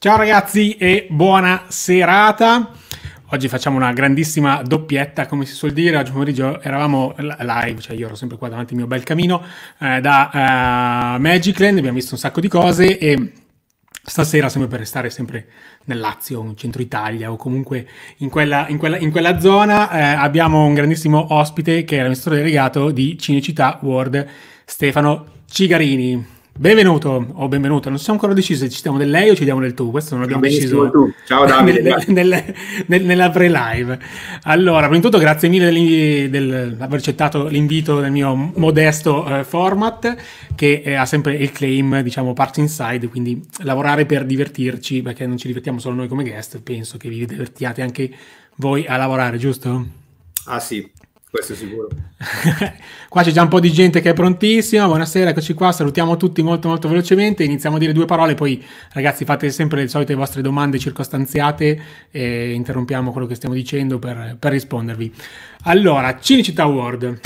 Ciao ragazzi e buona serata. Oggi facciamo una grandissima doppietta, come si suol dire. Oggi pomeriggio eravamo live, cioè io ero sempre qua davanti al mio bel camino eh, da uh, Magicland, abbiamo visto un sacco di cose e stasera, sempre per restare sempre nel Lazio, in centro Italia o comunque in quella, in quella, in quella zona, eh, abbiamo un grandissimo ospite che è l'amministratore delegato di Cinecittà World, Stefano Cigarini. Benvenuto o benvenuto, non siamo ancora decisi se ci stiamo del lei o ci diamo del tu, questo non abbiamo deciso tu. Ciao Davide. nel, nel, nel, nella pre-live. Allora, prima di tutto grazie mille del, aver accettato l'invito del mio modesto uh, format che eh, ha sempre il claim, diciamo, Parts Inside, quindi lavorare per divertirci, perché non ci divertiamo solo noi come guest, penso che vi divertiate anche voi a lavorare, giusto? Ah sì, questo è sicuro. qua c'è già un po' di gente che è prontissima. Buonasera, eccoci qua. Salutiamo tutti molto molto velocemente. Iniziamo a dire due parole, poi ragazzi fate sempre le solite vostre domande circostanziate e interrompiamo quello che stiamo dicendo per, per rispondervi. Allora, Cinecittà World.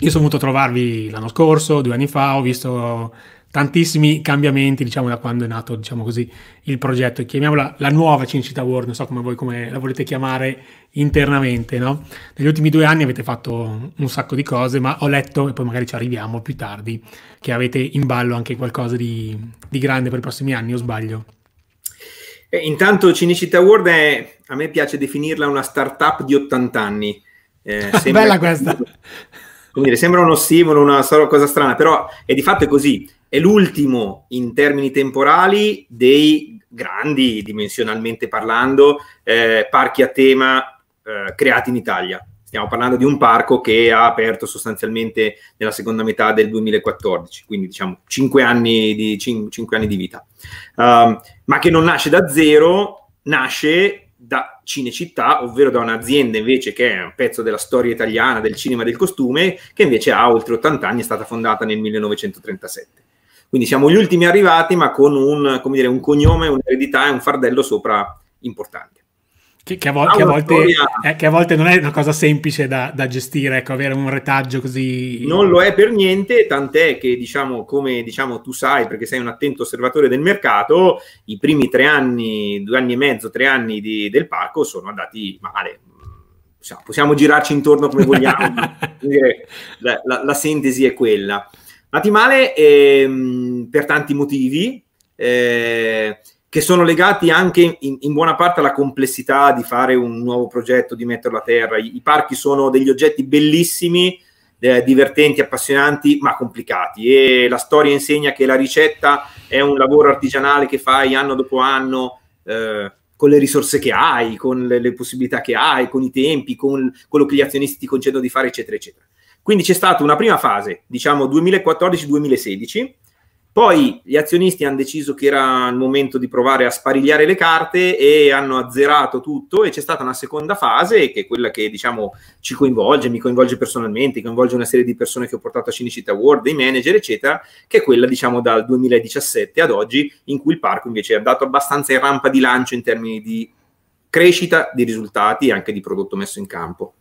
Io sono venuto a trovarvi l'anno scorso, due anni fa, ho visto tantissimi cambiamenti, diciamo, da quando è nato, diciamo così, il progetto. Chiamiamola la nuova Cinecittà World, non so come voi come la volete chiamare internamente, no? Negli ultimi due anni avete fatto un sacco di cose, ma ho letto, e poi magari ci arriviamo più tardi, che avete in ballo anche qualcosa di, di grande per i prossimi anni, o sbaglio? Eh, intanto Cinecittà World è, a me piace definirla una startup di 80 anni. Eh, Bella questa! Come dire, sembra un ossimoro, una cosa strana, però è di fatto è così è l'ultimo in termini temporali dei grandi, dimensionalmente parlando, eh, parchi a tema eh, creati in Italia. Stiamo parlando di un parco che ha aperto sostanzialmente nella seconda metà del 2014, quindi diciamo 5 anni di, 5, 5 anni di vita, um, ma che non nasce da zero, nasce da Cinecittà, ovvero da un'azienda invece che è un pezzo della storia italiana del cinema e del costume, che invece ha oltre 80 anni, è stata fondata nel 1937. Quindi siamo gli ultimi arrivati, ma con un, dire, un cognome, un'eredità e un fardello sopra importante. Che, che, a, vo- che, a volte, eh, che, a, volte, non è una cosa semplice da, da, gestire, ecco, avere un retaggio così. Non lo è per niente, tant'è che, diciamo, come diciamo, tu sai, perché sei un attento osservatore del mercato, i primi tre anni, due anni e mezzo, tre anni di, del parco sono andati male. Possiamo girarci intorno come vogliamo, la, la, la sintesi è quella. Nati male ehm, per tanti motivi, eh, che sono legati anche in, in, buona parte alla complessità di fare un nuovo progetto, di metterlo a terra. I, i parchi sono degli oggetti bellissimi, eh, divertenti, appassionanti, ma complicati. E la storia insegna che la ricetta è un lavoro artigianale che fai anno dopo anno. Eh, con le risorse che hai, con le, le, possibilità che hai, con i tempi, con quello che gli azionisti ti concedono di fare, eccetera, eccetera. Quindi c'è stata una prima fase, diciamo 2014-2016, poi gli azionisti hanno deciso che era il momento di provare a sparigliare le carte e hanno azzerato tutto e c'è stata una seconda fase che è quella che diciamo ci coinvolge, mi coinvolge personalmente, coinvolge una serie di persone che ho portato a Cinecittà World, dei manager eccetera, che è quella diciamo dal 2017 ad oggi in cui il parco invece è andato abbastanza in rampa di lancio in termini di crescita di risultati e anche di prodotto messo in campo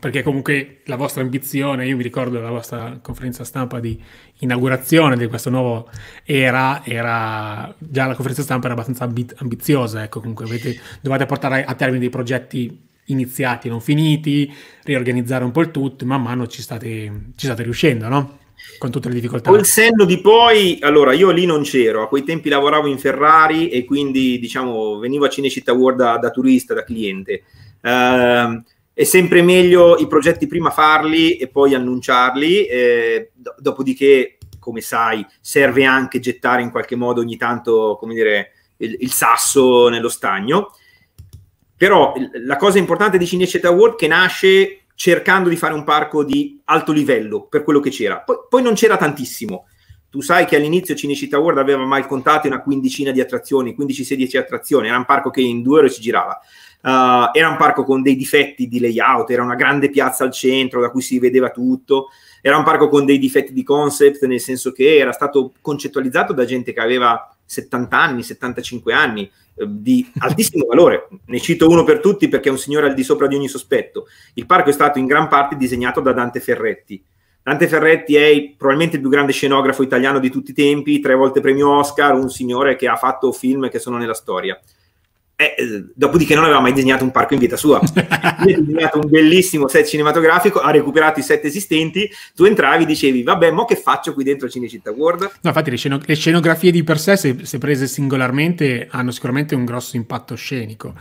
perché comunque la vostra ambizione, io mi ricordo la vostra conferenza stampa di inaugurazione di questo nuovo era, era già la conferenza stampa era abbastanza ambi- ambiziosa, ecco, comunque avete, dovete portare a termine dei progetti iniziati, non finiti, riorganizzare un po' il tutto, man mano ci state, ci state riuscendo, no? Con tutte le difficoltà. Col senno di poi, allora io lì non c'ero, a quei tempi lavoravo in Ferrari e quindi diciamo venivo a Cinecittà World da, da turista, da cliente. Uh, è sempre meglio i progetti prima farli e poi annunciarli, eh, do- dopodiché, come sai, serve anche gettare in qualche modo ogni tanto, come dire, il, il sasso nello stagno. Però la cosa importante di Cinecittà World che nasce cercando di fare un parco di alto livello per quello che c'era. Poi, poi non c'era tantissimo. Tu sai che all'inizio Cinecittà World aveva mal contato una quindicina di attrazioni, 15-16 attrazioni, era un parco che in due ore si girava. Uh, era un parco con dei difetti di layout, era una grande piazza al centro da cui si vedeva tutto, era un parco con dei difetti di concept, nel senso che era stato concettualizzato da gente che aveva 70 anni, 75 anni, eh, di altissimo valore. Ne cito uno per tutti perché è un signore al di sopra di ogni sospetto. Il parco è stato in gran parte disegnato da Dante Ferretti. Dante Ferretti è probabilmente il più grande scenografo italiano di tutti i tempi, tre volte premio Oscar, un signore che ha fatto film che sono nella storia. Eh, dopodiché non aveva mai disegnato un parco in vita sua. ha disegnato un bellissimo set cinematografico, ha recuperato i set esistenti, tu entravi e dicevi, vabbè, mo che faccio qui dentro Cinecittà World? No, infatti le, sceno- le, scenografie di per sé, se, se, prese singolarmente, hanno sicuramente un grosso impatto scenico.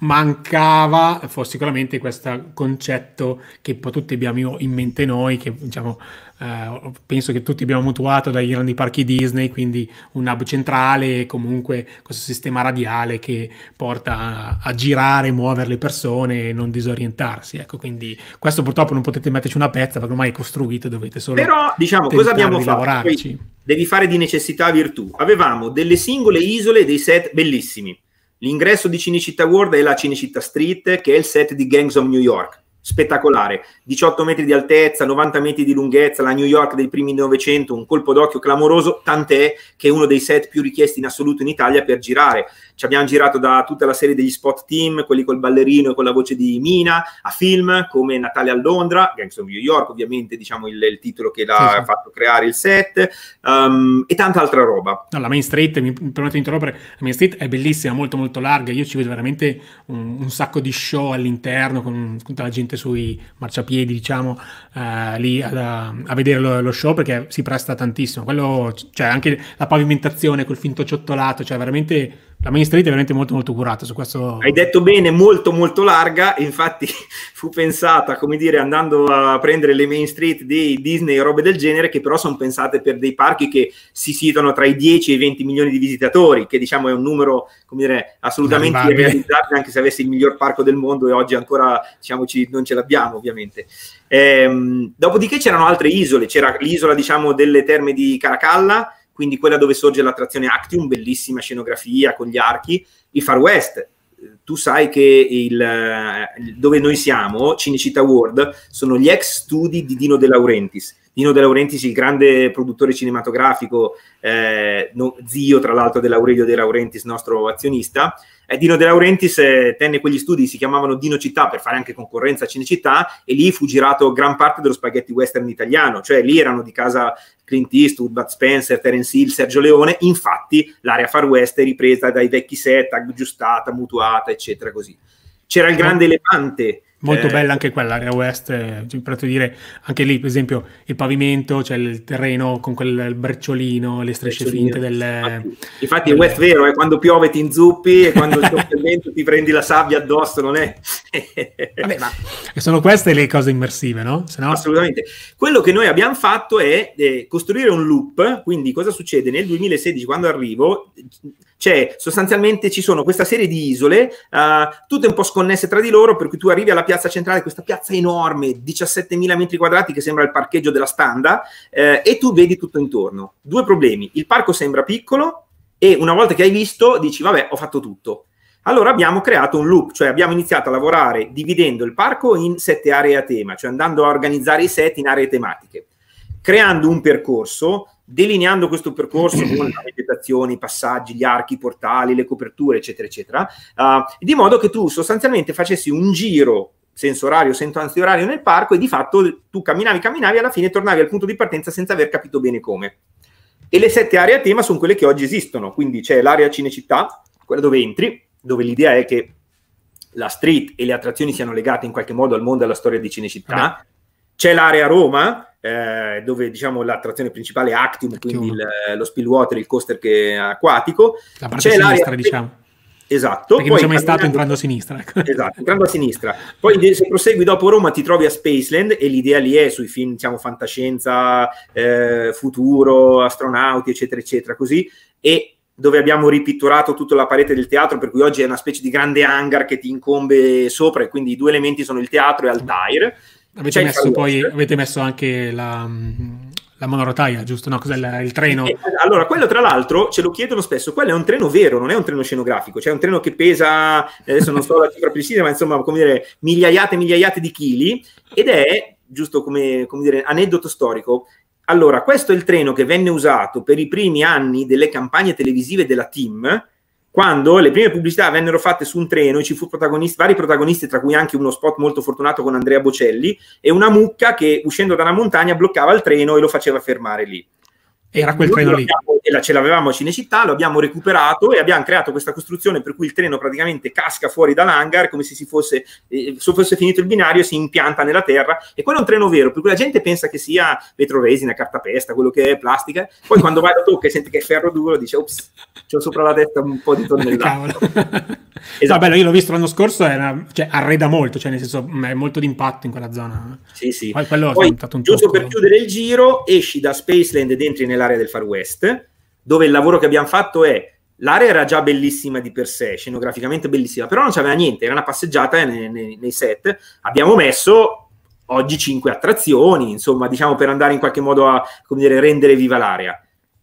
Mancava sicuramente questo concetto che un po' tutti abbiamo in mente noi, che diciamo Uh, penso che tutti abbiamo mutuato dai grandi parchi Disney, quindi un hub centrale e comunque questo sistema radiale che porta a, a girare, muovere le persone e non disorientarsi. Ecco, quindi questo purtroppo non potete metterci una pezza perché ormai è costruito, dovete solo Però diciamo cosa abbiamo fatto? Devi fare di necessità virtù. Avevamo delle singole isole, dei set bellissimi. L'ingresso di Cinecittà World è la Cinecittà Street, che è il set di Gangs of New York spettacolare, 18 metri di altezza, 90 metri di lunghezza, la New York dei primi Novecento, un colpo d'occhio clamoroso, tant'è che è uno dei set più richiesti in assoluto in Italia per girare. Ci abbiamo girato da tutta la serie degli spot team, quelli col ballerino e con la voce di Mina, a film come Natale a Londra, Gangs of New York, ovviamente diciamo il, il titolo che l'ha sì, sì. fatto creare il set, um, e tanta altra roba. No, la Main Street, mi permetto di interrompere, la Main Street è bellissima, molto molto larga, io ci vedo veramente un, un sacco di show all'interno con tutta la gente sui marciapiedi, diciamo, eh, lì a, a vedere lo, lo, show perché si presta tantissimo. Quello, cioè anche la pavimentazione col finto ciottolato, cioè veramente la Main Street è veramente molto molto curata su questo. Hai detto bene, molto molto larga, infatti fu pensata, come dire, andando a prendere le Main Street di Disney e robe del genere, che però sono pensate per dei parchi che si situano tra i 10 e i 20 milioni di visitatori, che diciamo è un numero, come dire, assolutamente irrealizzabile, anche se avesse il miglior parco del mondo e oggi ancora, diciamo, non ce l'abbiamo ovviamente. Ehm, dopodiché c'erano altre isole, c'era l'isola, diciamo, delle terme di Caracalla, quindi quella dove sorge l'attrazione Actium, bellissima scenografia con gli archi, il Far West. Tu sai che il, dove noi siamo, Cinecittà World, sono gli ex studi di Dino De Laurentiis. Dino De Laurentiis, il grande produttore cinematografico, eh, no, zio tra l'altro dell'Aurelio De Laurentiis, nostro azionista, eh, Dino De Laurentiis eh, tenne quegli studi, si chiamavano Dino Città per fare anche concorrenza a Cinecittà e lì fu girato gran parte dello spaghetti western italiano, cioè lì erano di casa Clint Eastwood, Bud Spencer, Terence Hill, Sergio Leone, infatti l'area Far West è ripresa dai vecchi set, aggiustata, mutuata, eccetera, così. C'era il grande elefante Molto eh, bella anche quella, l'area west, eh, per dire, anche lì per esempio il pavimento, cioè il terreno con quel brecciolino, le strisce finte del... Infatti, infatti del... è west vero, è quando piove ti inzuppi e quando il vento ti prendi la sabbia addosso, non è... Vabbè, ma sono queste le cose immersive, no? no? Assolutamente. Quello che noi abbiamo fatto è eh, costruire un loop, quindi cosa succede? Nel 2016 quando arrivo cioè sostanzialmente ci sono questa serie di isole, uh, tutte un po' sconnesse tra di loro, per cui tu arrivi alla piazza centrale, questa piazza enorme, 17.000 metri quadrati che sembra il parcheggio della Standa, eh, e tu vedi tutto intorno. Due problemi, il parco sembra piccolo e una volta che hai visto dici vabbè ho fatto tutto. Allora abbiamo creato un loop, cioè abbiamo iniziato a lavorare dividendo il parco in sette aree a tema, cioè andando a organizzare i set in aree tematiche, creando un percorso delineando questo percorso con la vegetazione, i passaggi, gli archi, i portali, le coperture, eccetera, eccetera, uh, di modo che tu sostanzialmente facessi un giro senso orario, senso antiorario nel parco e di fatto tu camminavi, camminavi e alla fine tornavi al punto di partenza senza aver capito bene come. E le sette aree a tema sono quelle che oggi esistono, quindi c'è l'area Cinecittà, quella dove entri, dove l'idea è che la street e le attrazioni siano legate in qualche modo al mondo e alla storia di Cinecittà. Okay. C'è l'area Roma, eh, dove diciamo l'attrazione principale è Actium, Actium. quindi il, lo spillwater, il coaster che è acquatico. La parte C'è sinistra, diciamo. Esatto. Perché Poi, non sei mai stato entrando a sinistra. Ecco. Esatto, entrando a sinistra. Poi se prosegui dopo Roma ti trovi a Spaceland e l'idea lì è sui film, diciamo, fantascienza, eh, futuro, astronauti, eccetera, eccetera, così. E dove abbiamo ripitturato tutta la parete del teatro, per cui oggi è una specie di grande hangar che ti incombe sopra e quindi i due elementi sono il teatro e Altair. Avete messo, poi, avete messo anche la, la monorotaia, giusto? No, cos'è il, il treno? Eh, allora, quello tra l'altro ce lo chiedono spesso, quello è un treno vero, non è un treno scenografico, cioè un treno che pesa, adesso non so la cifra precisa, ma insomma, come dire, migliaiate e migliaiate di chili, ed è, giusto come, come dire, aneddoto storico, allora, questo è il treno che venne usato per i primi anni delle campagne televisive della Team, quando le prime pubblicità vennero fatte su un treno e ci fu protagonisti, vari protagonisti, tra cui anche uno spot molto fortunato con Andrea Bocelli, e una mucca che uscendo da una montagna bloccava il treno e lo faceva fermare lì. Era quel treno lì. E ce l'avevamo a Cinecittà, lo abbiamo recuperato e abbiamo creato questa costruzione per cui il treno praticamente casca fuori dall'hangar come se si fosse, eh, fosse finito il binario e si impianta nella terra. E quello è un treno vero, per cui la gente pensa che sia vetroresina, cartapesta, quello che è plastica. Poi quando vai lo tocca e sente che è ferro duro, dice, ops, c'ho sopra la testa un po' di tonnellate. esatto. bello, io l'ho visto l'anno scorso, era, cioè, arreda molto, cioè nel senso è molto d'impatto in quella zona. Sì, sì. Poi, Poi giusto per chiudere il giro, esci da Spaceland ed entri nell'area del Far West, dove il lavoro che abbiamo fatto è l'area era già bellissima di per sé, scenograficamente bellissima, però non c'aveva niente, era una passeggiata nei, nei, nei set. Abbiamo messo oggi cinque attrazioni, insomma, diciamo per andare in qualche modo a come dire, rendere viva l'area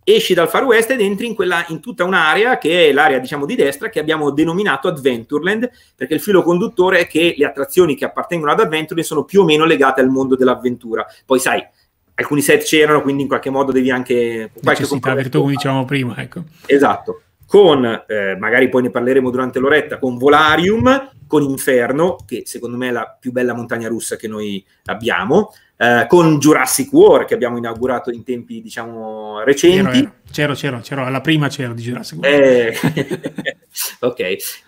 esci dal Far West ed entri in, quella, in tutta un'area che è l'area diciamo di destra che abbiamo denominato Adventureland perché il filo conduttore è che le attrazioni che appartengono ad Adventureland sono più o meno legate al mondo dell'avventura poi sai alcuni set c'erano quindi in qualche modo devi anche necessità virtù come dicevamo prima ecco. Esatto. Con eh, magari poi ne parleremo durante l'oretta con Volarium con Inferno che secondo me è la più bella montagna russa che noi abbiamo eh, con Jurassic War che abbiamo inaugurato in tempi diciamo recenti. C'ero, c'ero, c'ero, alla prima c'ero di Jurassic War. Eh, ok,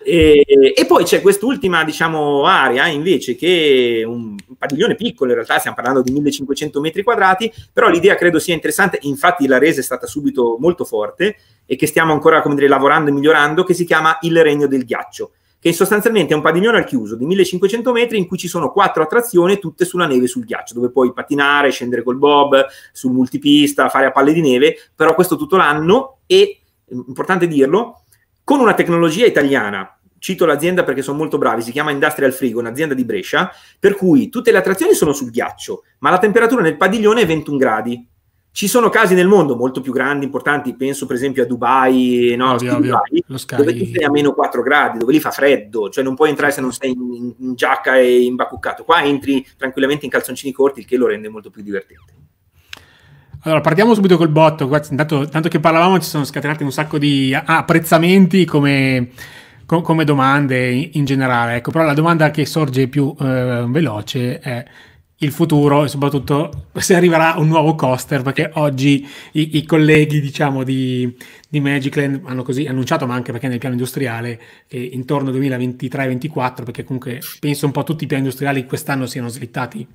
e, e, poi c'è quest'ultima diciamo area invece che è un padiglione piccolo, in realtà stiamo parlando di 1500 metri quadrati, però l'idea credo sia interessante, infatti la resa è stata subito molto forte e che stiamo ancora come dire, lavorando e migliorando, che si chiama Il Regno del Ghiaccio che sostanzialmente è un padiglione al chiuso di 1500 metri in cui ci sono quattro attrazioni tutte sulla neve e sul ghiaccio, dove puoi pattinare, scendere col bob, sul multipista, fare a palle di neve, però questo tutto l'anno e, importante dirlo, con una tecnologia italiana, cito l'azienda perché sono molto bravi, si chiama Industrial Frigo, un'azienda di Brescia, per cui tutte le attrazioni sono sul ghiaccio, ma la temperatura nel padiglione è 21 gradi ci sono casi nel mondo molto più grandi, importanti, penso per esempio a Dubai, no? ovvio, ovvio. Dubai dove tu sei a meno 4 gradi, dove lì fa freddo, cioè non puoi entrare se non sei in, in giacca e imbacuccato. Qua entri tranquillamente in calzoncini corti, il che lo rende molto più divertente. Allora, partiamo subito col botto. Intanto, tanto che parlavamo, ci sono scatenati un sacco di apprezzamenti come, come domande in, in, generale. Ecco, però la domanda che sorge più eh, veloce è il futuro e soprattutto se arriverà un nuovo coaster perché oggi i, i colleghi diciamo di, di Magicland hanno così annunciato ma anche perché nel piano industriale che intorno al 2023-2024 perché comunque penso un po' tutti i piani industriali quest'anno siano slittati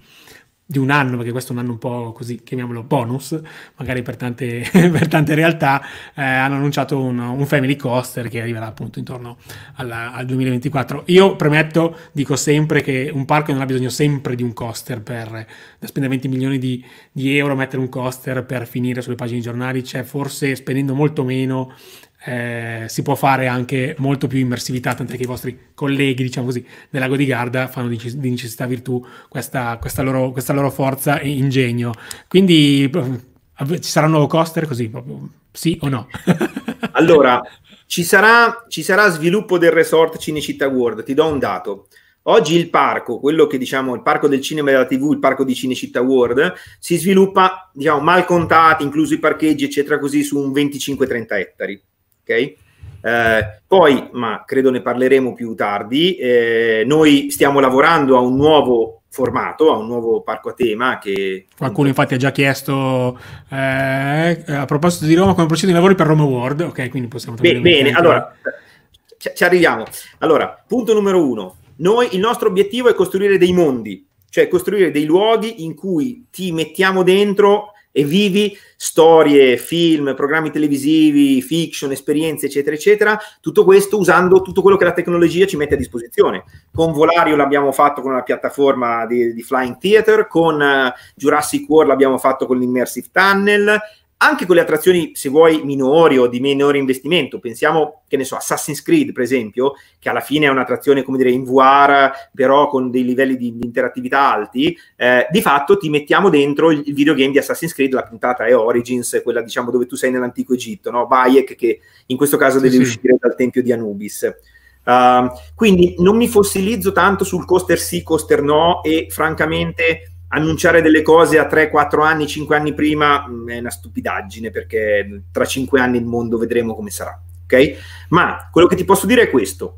di un anno, perché questo è un anno un po' così, chiamiamolo bonus, magari per tante, per tante realtà, eh, hanno annunciato un, un, family coaster che arriverà appunto intorno alla, al 2024. Io premetto, dico sempre che un parco non ha bisogno sempre di un coaster per spendere 20 milioni di, di euro, mettere un coaster per finire sulle pagine giornali, c'è cioè forse spendendo molto meno eh, si può fare anche molto più immersività, tant'è che i vostri colleghi, diciamo così, del Lago di Garda fanno di, di necessità virtù questa, questa, loro, questa, loro, forza e ingegno. Quindi ci sarà un nuovo coaster così, proprio, sì o no? allora, ci sarà, ci sarà sviluppo del resort Cinecittà World, ti do un dato. Oggi il parco, quello che diciamo il parco del cinema e della TV, il parco di Cinecittà World, si sviluppa, diciamo, mal contati, inclusi i parcheggi, eccetera, così su un 25-30 ettari ok? Eh, poi, ma credo ne parleremo più tardi, eh, noi stiamo lavorando a un nuovo formato, a un nuovo parco a tema che... Qualcuno infatti ha già chiesto eh, a proposito di Roma come procedono i lavori per Roma World, ok, quindi possiamo... Beh, bene, allora, ci, ci arriviamo. Allora, punto numero uno, noi, il nostro obiettivo è costruire dei mondi, cioè costruire dei luoghi in cui ti mettiamo dentro e vivi storie, film, programmi televisivi, fiction, esperienze, eccetera, eccetera, tutto questo usando tutto quello che la tecnologia ci mette a disposizione. Con Volario l'abbiamo fatto con una piattaforma di, di Flying Theater, con uh, Jurassic World l'abbiamo fatto con l'Immersive Tunnel, anche con le attrazioni, se vuoi, minori o di minore investimento. Pensiamo, che ne so, Assassin's Creed, per esempio, che alla fine è un'attrazione, come dire, in VR, però con dei livelli di, di interattività alti. Eh, di fatto ti mettiamo dentro il, il, videogame di Assassin's Creed, la puntata è Origins, quella diciamo dove tu sei nell'antico Egitto, no? Bayek, che in questo caso deve sì, uscire sì. dal tempio di Anubis. Uh, quindi non mi fossilizzo tanto sul coaster sì, coaster no e francamente annunciare delle cose a 3, 4 anni, 5 anni prima mm, è una stupidaggine perché tra 5 anni il mondo vedremo come sarà. ok? Ma quello che ti posso dire è questo.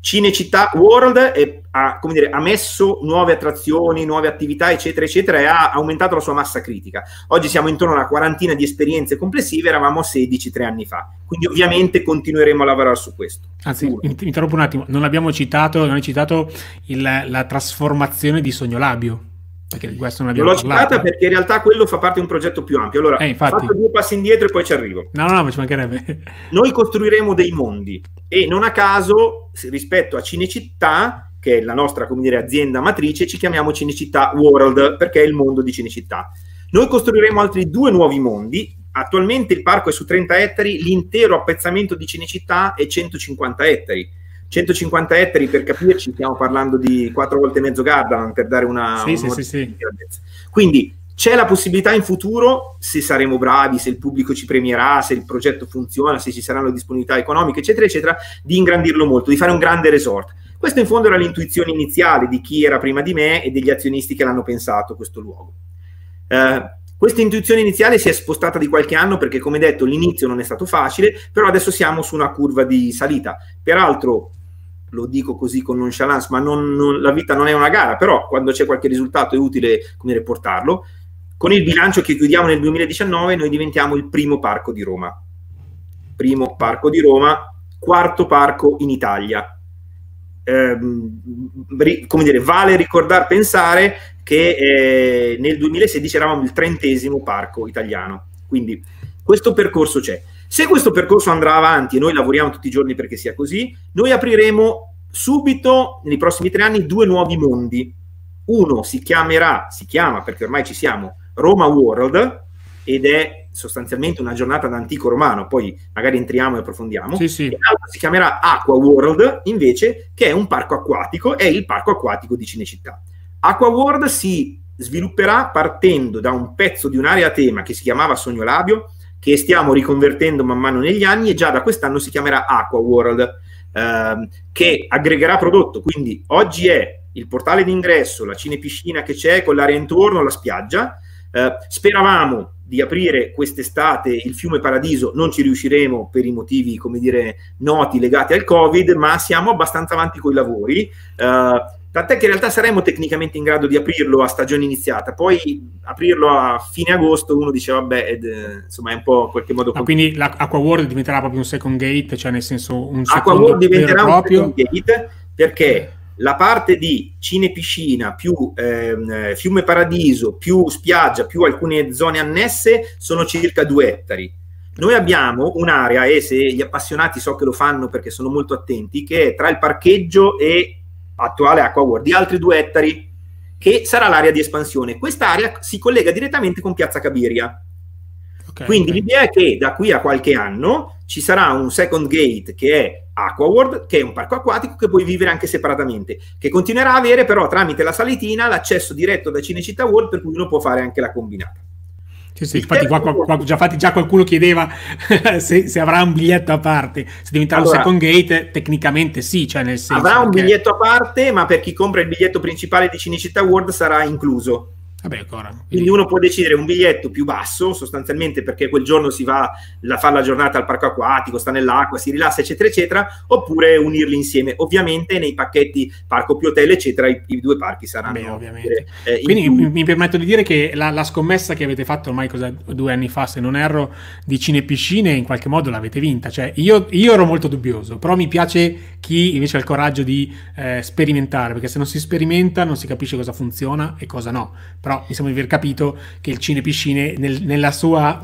Cinecittà World è, ha, dire, ha, messo nuove attrazioni, nuove attività, eccetera, eccetera, e ha aumentato la sua massa critica. Oggi siamo intorno a una quarantina di esperienze complessive, eravamo 16 tre anni fa. Quindi ovviamente continueremo a lavorare su questo. Anzi, mi interrompo un attimo, non abbiamo citato, non hai citato il, la trasformazione di Sogno Labio. Perché questo non abbiamo L'ho citata perché in realtà quello fa parte di un progetto più ampio. Allora, eh, faccio due passi indietro e poi ci arrivo. No, no, no, ci mancherebbe. Noi costruiremo dei mondi e non a caso, rispetto a Cinecittà, che è la nostra come dire, azienda matrice, ci chiamiamo Cinecittà World perché è il mondo di Cinecittà. Noi costruiremo altri due nuovi mondi. Attualmente il parco è su 30 ettari, l'intero appezzamento di Cinecittà è 150 ettari 150 ettari per capirci, stiamo parlando di quattro volte mezzo Gardaland per dare una, sì, sì, sì, Quindi c'è la possibilità in futuro, se saremo bravi, se il pubblico ci premierà, se il progetto funziona, se ci saranno disponibilità economiche, eccetera, eccetera, di ingrandirlo molto, di fare un grande resort. Questo in fondo era l'intuizione iniziale di chi era prima di me e degli azionisti che l'hanno pensato questo luogo. Eh, questa intuizione iniziale si è spostata di qualche anno perché, come detto, l'inizio non è stato facile, però adesso siamo su una curva di salita. Peraltro, lo dico così con nonchalance, ma non, non, la vita non è una gara, però quando c'è qualche risultato è utile come riportarlo. Con il bilancio che chiudiamo nel 2019 noi diventiamo il primo parco di Roma. Primo parco di Roma, quarto parco in Italia. Eh, come dire, vale ricordare, pensare che eh, nel 2016 eravamo il trentesimo parco italiano. Quindi questo percorso c'è. Se questo percorso andrà avanti e noi lavoriamo tutti i giorni perché sia così, noi apriremo subito, nei prossimi tre anni, due nuovi mondi. Uno si chiamerà, si chiama perché ormai ci siamo, Roma World ed è sostanzialmente una giornata d'antico romano, poi magari entriamo e approfondiamo. Sì, sì. l'altro si chiamerà Aqua World, invece, che è un parco acquatico, è il parco acquatico di Cinecittà. Aqua World si svilupperà partendo da un pezzo di un'area a tema che si chiamava Sogno Labio, che stiamo riconvertendo man mano negli anni e già da quest'anno si chiamerà Aqua World, ehm, che aggregherà prodotto. Quindi oggi è il portale d'ingresso, la cinepiscina che c'è con l'area intorno, la spiaggia. Eh, speravamo di aprire quest'estate il fiume Paradiso, non ci riusciremo per i motivi, come dire, noti legati al Covid, ma siamo abbastanza avanti con i lavori. Eh, Tant'è che in realtà saremmo tecnicamente in grado di aprirlo a stagione iniziata, poi aprirlo a fine agosto uno dice vabbè, ed, eh, insomma è un po' in qualche modo... Ma quindi l'Aqua World diventerà proprio un second gate, cioè nel senso un Aqua World diventerà un second gate perché la parte di cinepiscina più ehm, fiume paradiso più spiaggia più alcune zone annesse sono circa due ettari. Noi abbiamo un'area, e se gli appassionati so che lo fanno perché sono molto attenti, che è tra il parcheggio e attuale Acqua World, di altri due ettari, che sarà l'area di espansione. Quest'area si collega direttamente con Piazza Cabiria. Okay, Quindi okay. l'idea è che da qui a qualche anno ci sarà un second gate che è Aqua World, che è un parco acquatico che puoi vivere anche separatamente, che continuerà a avere però tramite la salitina l'accesso diretto da Cinecittà World per cui uno può fare anche la combinata. Sì, sì, infatti, qua, qua, già, infatti già qualcuno chiedeva se, se, avrà un biglietto a parte. Se diventerà allora, un second gate, tecnicamente sì. Cioè nel senso avrà un biglietto a parte, ma per chi compra il biglietto principale di Cinecittà World sarà incluso. Vabbè, ancora. Quindi... quindi uno può decidere un biglietto più basso, sostanzialmente perché quel giorno si va a fare la giornata al parco acquatico, sta nell'acqua, si rilassa, eccetera, eccetera, oppure unirli insieme. Ovviamente nei pacchetti parco più hotel, eccetera, i, i due parchi saranno. Beh, ovviamente. Eh, quindi mi, mi, permetto di dire che la, la, scommessa che avete fatto ormai cosa, due anni fa, se non erro, di cinepiscine, in qualche modo l'avete vinta. Cioè, io, io ero molto dubbioso, però mi piace chi invece ha il coraggio di eh, sperimentare, perché se non si sperimenta non si capisce cosa funziona e cosa no. Però mi sembra di aver capito che il cinepiscine nel, nella sua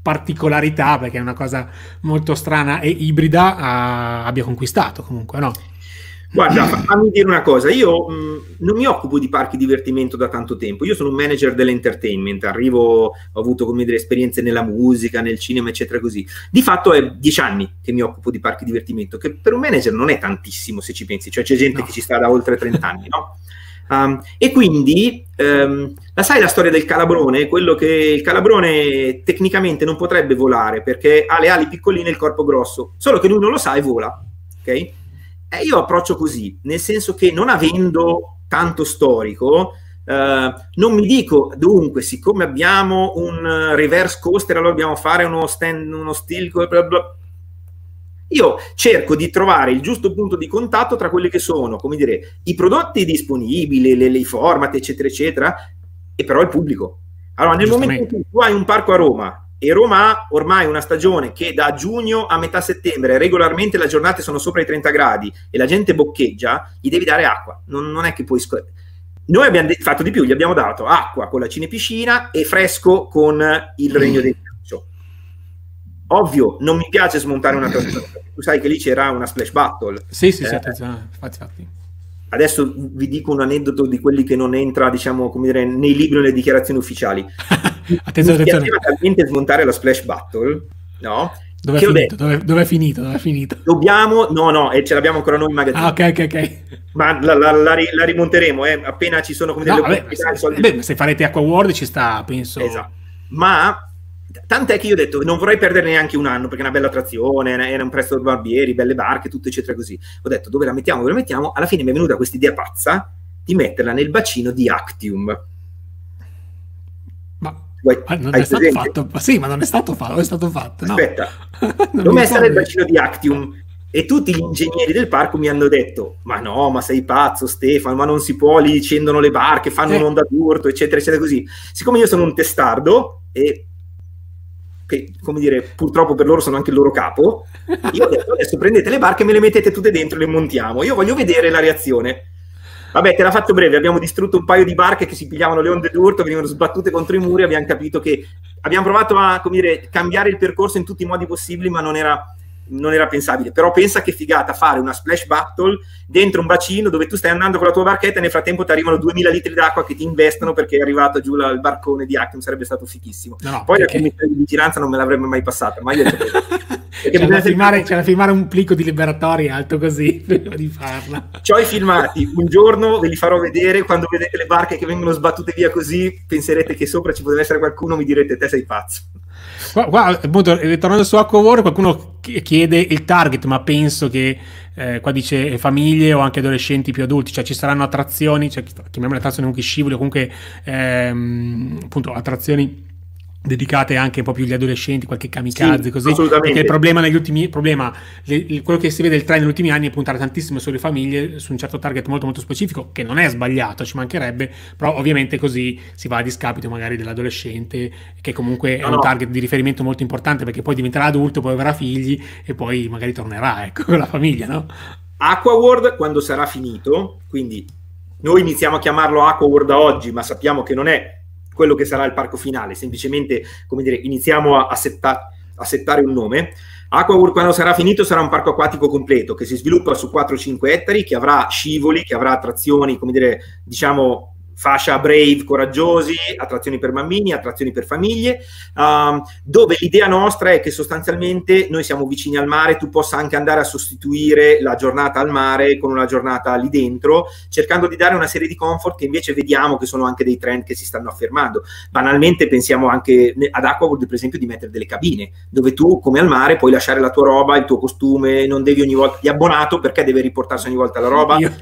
particolarità, perché è una cosa molto strana e ibrida, ha, abbia conquistato comunque, no? Guarda, fammi dire una cosa, io mh, non mi occupo di parchi divertimento da tanto tempo, io sono un manager dell'entertainment, arrivo, ho avuto come dire esperienze nella musica, nel cinema, eccetera così. Di fatto è dieci anni che mi occupo di parchi divertimento, che per un manager non è tantissimo se ci pensi, cioè c'è gente no. che ci sta da oltre 30 anni, no? Um, e quindi um, la sai la storia del calabrone? Quello che il calabrone tecnicamente non potrebbe volare perché ha le ali piccoline e il corpo grosso, solo che lui non lo sa e vola. Ok? Eh, io approccio così, nel senso che non avendo tanto storico, eh, non mi dico dunque, siccome abbiamo un reverse coaster, allora dobbiamo fare uno stand, uno steel, bla bla. Io cerco di trovare il giusto punto di contatto tra quelli che sono, come dire, i prodotti disponibili, le, le format, eccetera, eccetera, e però il pubblico. Allora, nel momento in cui tu hai un parco a Roma e Roma ha ormai una stagione che da giugno a metà settembre regolarmente le giornate sono sopra i 30 gradi e la gente boccheggia, gli devi dare acqua. Non, non è che puoi... Sc- Noi abbiamo de- fatto di più, gli abbiamo dato acqua con la cinepiscina e fresco con il regno del calcio. Ovvio, non mi piace smontare una trasmissione, tu sai che lì c'era una splash battle. Sì, sì, eh, sì, attenzione, infatti. Adesso vi dico un aneddoto di quelli che non entra, diciamo, come dire, nei libri o nelle dichiarazioni ufficiali. attenzione, mi attenzione. talmente smontare la splash battle, no? Dove è, finito? Dove, dove è finito? Dove è finito? Dobbiamo, no, no, e ce l'abbiamo ancora noi in magazzino. Ah, ok, ok, ok. Ma la, la, la, la rimonteremo, eh, appena ci sono come no, delle vabbè, beh, se farete Acqua World ci sta, penso. Esatto. Ma Tant'è che io ho detto non vorrei perdere neanche un anno perché è una bella attrazione, era un presto barbieri, belle barche, tutto eccetera così. Ho detto dove la mettiamo, dove la mettiamo? Alla fine mi è venuta questa idea pazza di metterla nel bacino di Actium. Ma, Vuoi, non è stato presente? fatto, sì, ma non è stato fatto, è stato fatto. No. Aspetta, l'ho messa nel bacino di Actium e tutti gli ingegneri del parco mi hanno detto ma no, ma sei pazzo Stefano, ma non si può, lì scendono le barche, fanno eh. un'onda d'urto, eccetera, eccetera, così. Siccome io sono un testardo e che come dire, purtroppo per loro sono anche il loro capo, io ho detto adesso prendete le barche e me le mettete tutte dentro e le montiamo. Io voglio vedere la reazione. Vabbè, te l'ha fatto breve, abbiamo distrutto un paio di barche che si pigliavano le onde d'urto, venivano sbattute contro i muri, abbiamo capito che abbiamo provato a dire, cambiare il percorso in tutti i modi possibili, ma non era non era pensabile. Però pensa che figata fare una splash battle dentro un bacino dove tu stai andando con la tua barchetta e nel frattempo ti arrivano 2000 litri d'acqua che ti investono perché è arrivato giù il barcone di Actium, sarebbe stato fichissimo. No, no, Poi perché... la commissione di vigilanza non me l'avrebbe mai passata, ma io c'è, da filmare, c'è da filmare un plico di liberatori alto così prima di farla. C'ho i filmati, un giorno ve li farò vedere, quando vedete le barche che vengono sbattute via così, penserete che sopra ci potrebbe essere qualcuno, mi direte te sei pazzo. Qua, qua appunto, ritornando su Aquaworld, qualcuno chiede il target, ma penso che eh, qua dice famiglie o anche adolescenti più adulti, cioè ci saranno attrazioni, cioè, chiamiamole attrazioni comunque scivoli comunque ehm, appunto attrazioni dedicate anche un po' più agli adolescenti, qualche kamikaze, sì, così. Perché il problema negli ultimi problema, le, quello che si vede il trend negli ultimi anni è puntare tantissimo sulle famiglie, su un certo target molto molto specifico, che non è sbagliato, ci mancherebbe, però ovviamente così si va a discapito magari dell'adolescente, che comunque no, è un no. target di riferimento molto importante perché poi diventerà adulto, poi avrà figli e poi magari tornerà, ecco, con la famiglia, no? Aqua World quando sarà finito, quindi noi iniziamo a chiamarlo Aqua World da oggi, ma sappiamo che non è quello che sarà il parco finale, semplicemente come dire, iniziamo a, setta, a settare un nome. Aquaworld quando sarà finito sarà un parco acquatico completo che si sviluppa su 4-5 ettari, che avrà scivoli, che avrà attrazioni, come dire, diciamo fascia brave, coraggiosi, attrazioni per bambini, attrazioni per famiglie, um, dove l'idea nostra è che sostanzialmente noi siamo vicini al mare, tu possa anche andare a sostituire la giornata al mare con una giornata lì dentro, cercando di dare una serie di comfort che invece vediamo che sono anche dei trend che si stanno affermando. Banalmente pensiamo anche ad Aquaworld, per esempio, di mettere delle cabine, dove tu, come al mare, puoi lasciare la tua roba, il tuo costume, non devi ogni volta, di abbonato perché deve riportarsi ogni volta la roba. Io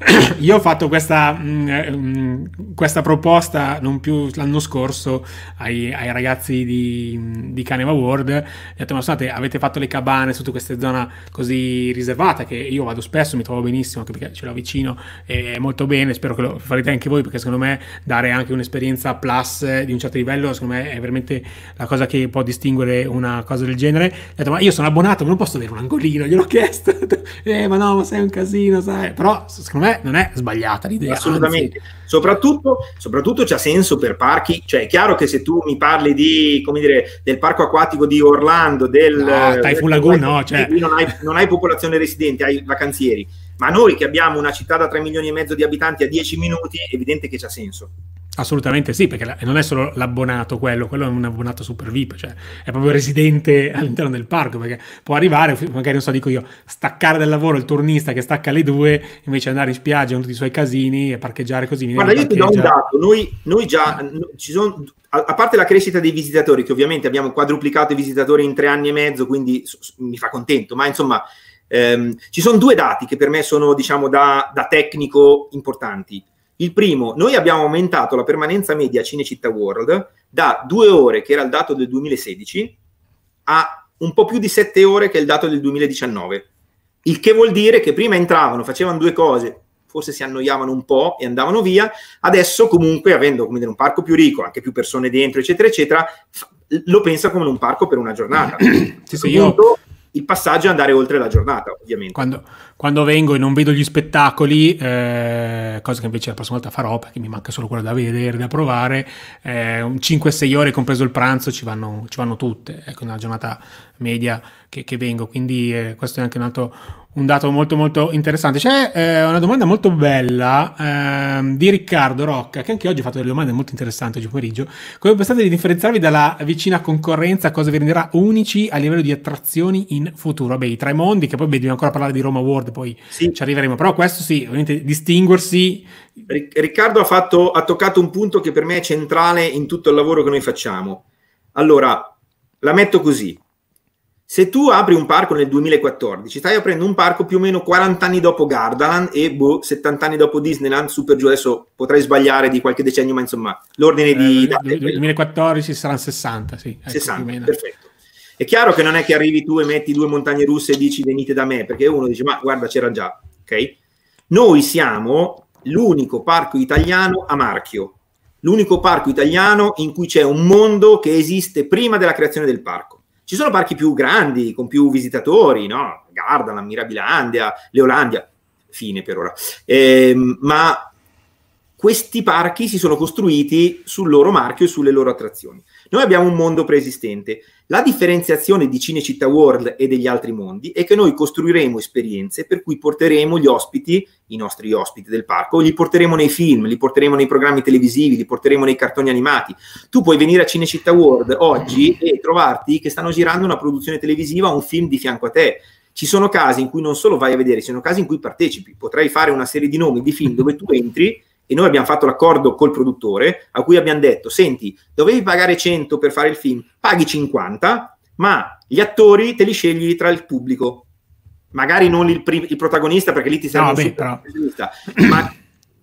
io ho fatto questa, mh, mm, mm, questa, proposta non più l'anno scorso ai, ai ragazzi di, di Caneva World. Ho detto: Ma scusate, avete fatto le cabane su tutte queste zone così riservate che io vado spesso, mi trovo benissimo anche perché ce l'ho vicino e molto bene. Spero che lo farete anche voi perché secondo me dare anche un'esperienza plus di un certo livello, secondo me è veramente la cosa che può distinguere una cosa del genere. Ho detto: Ma io sono abbonato, non posso avere un angolino. Gliel'ho chiesto, eh, ma no, ma sei un casino, sai. Però secondo me me non è sbagliata l'idea. Assolutamente. Soprattutto, soprattutto c'ha senso per parchi, cioè è chiaro che se tu mi parli di, come dire, del parco acquatico di Orlando, del... No, Typhoon Lagoon, no, cioè... non hai, non hai popolazione residente, hai vacanzieri. Ma noi che abbiamo una città da 3 milioni e mezzo di abitanti a 10 minuti, è evidente che c'ha senso. Assolutamente sì, perché non è solo l'abbonato quello, quello è un abbonato super VIP, cioè è proprio residente all'interno del parco, perché può arrivare, magari non so, dico io, staccare dal lavoro il turnista che stacca alle due, invece andare in spiaggia con tutti i suoi casini e parcheggiare così. Guarda, io ti do un dato, noi, noi già, ci sono, a, parte la crescita dei visitatori, che ovviamente abbiamo quadruplicato i visitatori in tre anni e mezzo, quindi mi fa contento, ma insomma... Ehm, ci sono due dati che per me sono, diciamo, da, da tecnico importanti. Il primo, noi abbiamo aumentato la permanenza media a Cinecittà World da due ore, che era il dato del 2016, a un po' più di 7 ore che è il dato del 2019. Il che vuol dire che prima entravano, facevano due cose, forse si annoiavano un po' e andavano via, adesso comunque avendo dire, un parco più ricco, anche più persone dentro, eccetera, eccetera, lo pensa come un parco per una giornata. sì, sì, io il passaggio è andare oltre la giornata, ovviamente. Quando, quando vengo e non vedo gli spettacoli, eh, cosa che invece la prossima volta farò perché mi manca solo quello da vedere, da provare, eh, 5-6 ore compreso il pranzo ci vanno, ci vanno tutte, ecco, una giornata media che, che vengo, quindi eh, questo è anche un altro un dato molto molto interessante. C'è eh, una domanda molto bella eh, di Riccardo Rocca, che anche oggi ha fatto delle domande molto interessanti oggi pomeriggio. Come pensate di differenziarvi dalla vicina concorrenza? Cosa vi renderà unici a livello di attrazioni in futuro? Beh, i tre mondi, che poi beh, dobbiamo ancora parlare di Roma World, poi sì. ci arriveremo. Però questo sì, ovviamente distinguersi. Riccardo ha, fatto, ha toccato un punto che per me è centrale in tutto il lavoro che noi facciamo. Allora, la metto così se tu apri un parco nel 2014, stai aprendo un parco più o meno 40 anni dopo Gardaland e boh, 70 anni dopo Disneyland, super giù, adesso potrei sbagliare di qualche decennio, ma insomma l'ordine di... Eh, 2014 saranno 60, sì. Ecco, 60, perfetto. È chiaro che non è che arrivi tu e metti due montagne russe e dici venite da me, perché uno dice ma guarda c'era già, ok? Noi siamo l'unico parco italiano a marchio, l'unico parco italiano in cui c'è un mondo che esiste prima della creazione del parco ci sono parchi più grandi, con più visitatori, no? Gardaland, Mirabilandia, Leolandia, fine per ora. Eh, ma questi parchi si sono costruiti sul loro marchio e sulle loro attrazioni. Noi abbiamo un mondo preesistente. La differenziazione di Cinecittà World e degli altri mondi è che noi costruiremo esperienze per cui porteremo gli ospiti, i nostri ospiti del parco, li porteremo nei film, li porteremo nei programmi televisivi, li porteremo nei cartoni animati. Tu puoi venire a Cinecittà World oggi e trovarti che stanno girando una produzione televisiva, un film di fianco a te. Ci sono casi in cui non solo vai a vedere, ci sono casi in cui partecipi. Potrei fare una serie di nomi di film dove tu entri e noi abbiamo fatto l'accordo col produttore a cui abbiamo detto, senti, dovevi pagare 100 per fare il film, paghi 50, ma gli attori te li scegli tra il pubblico. Magari non il, pri- il protagonista perché lì ti serve no, un però... ma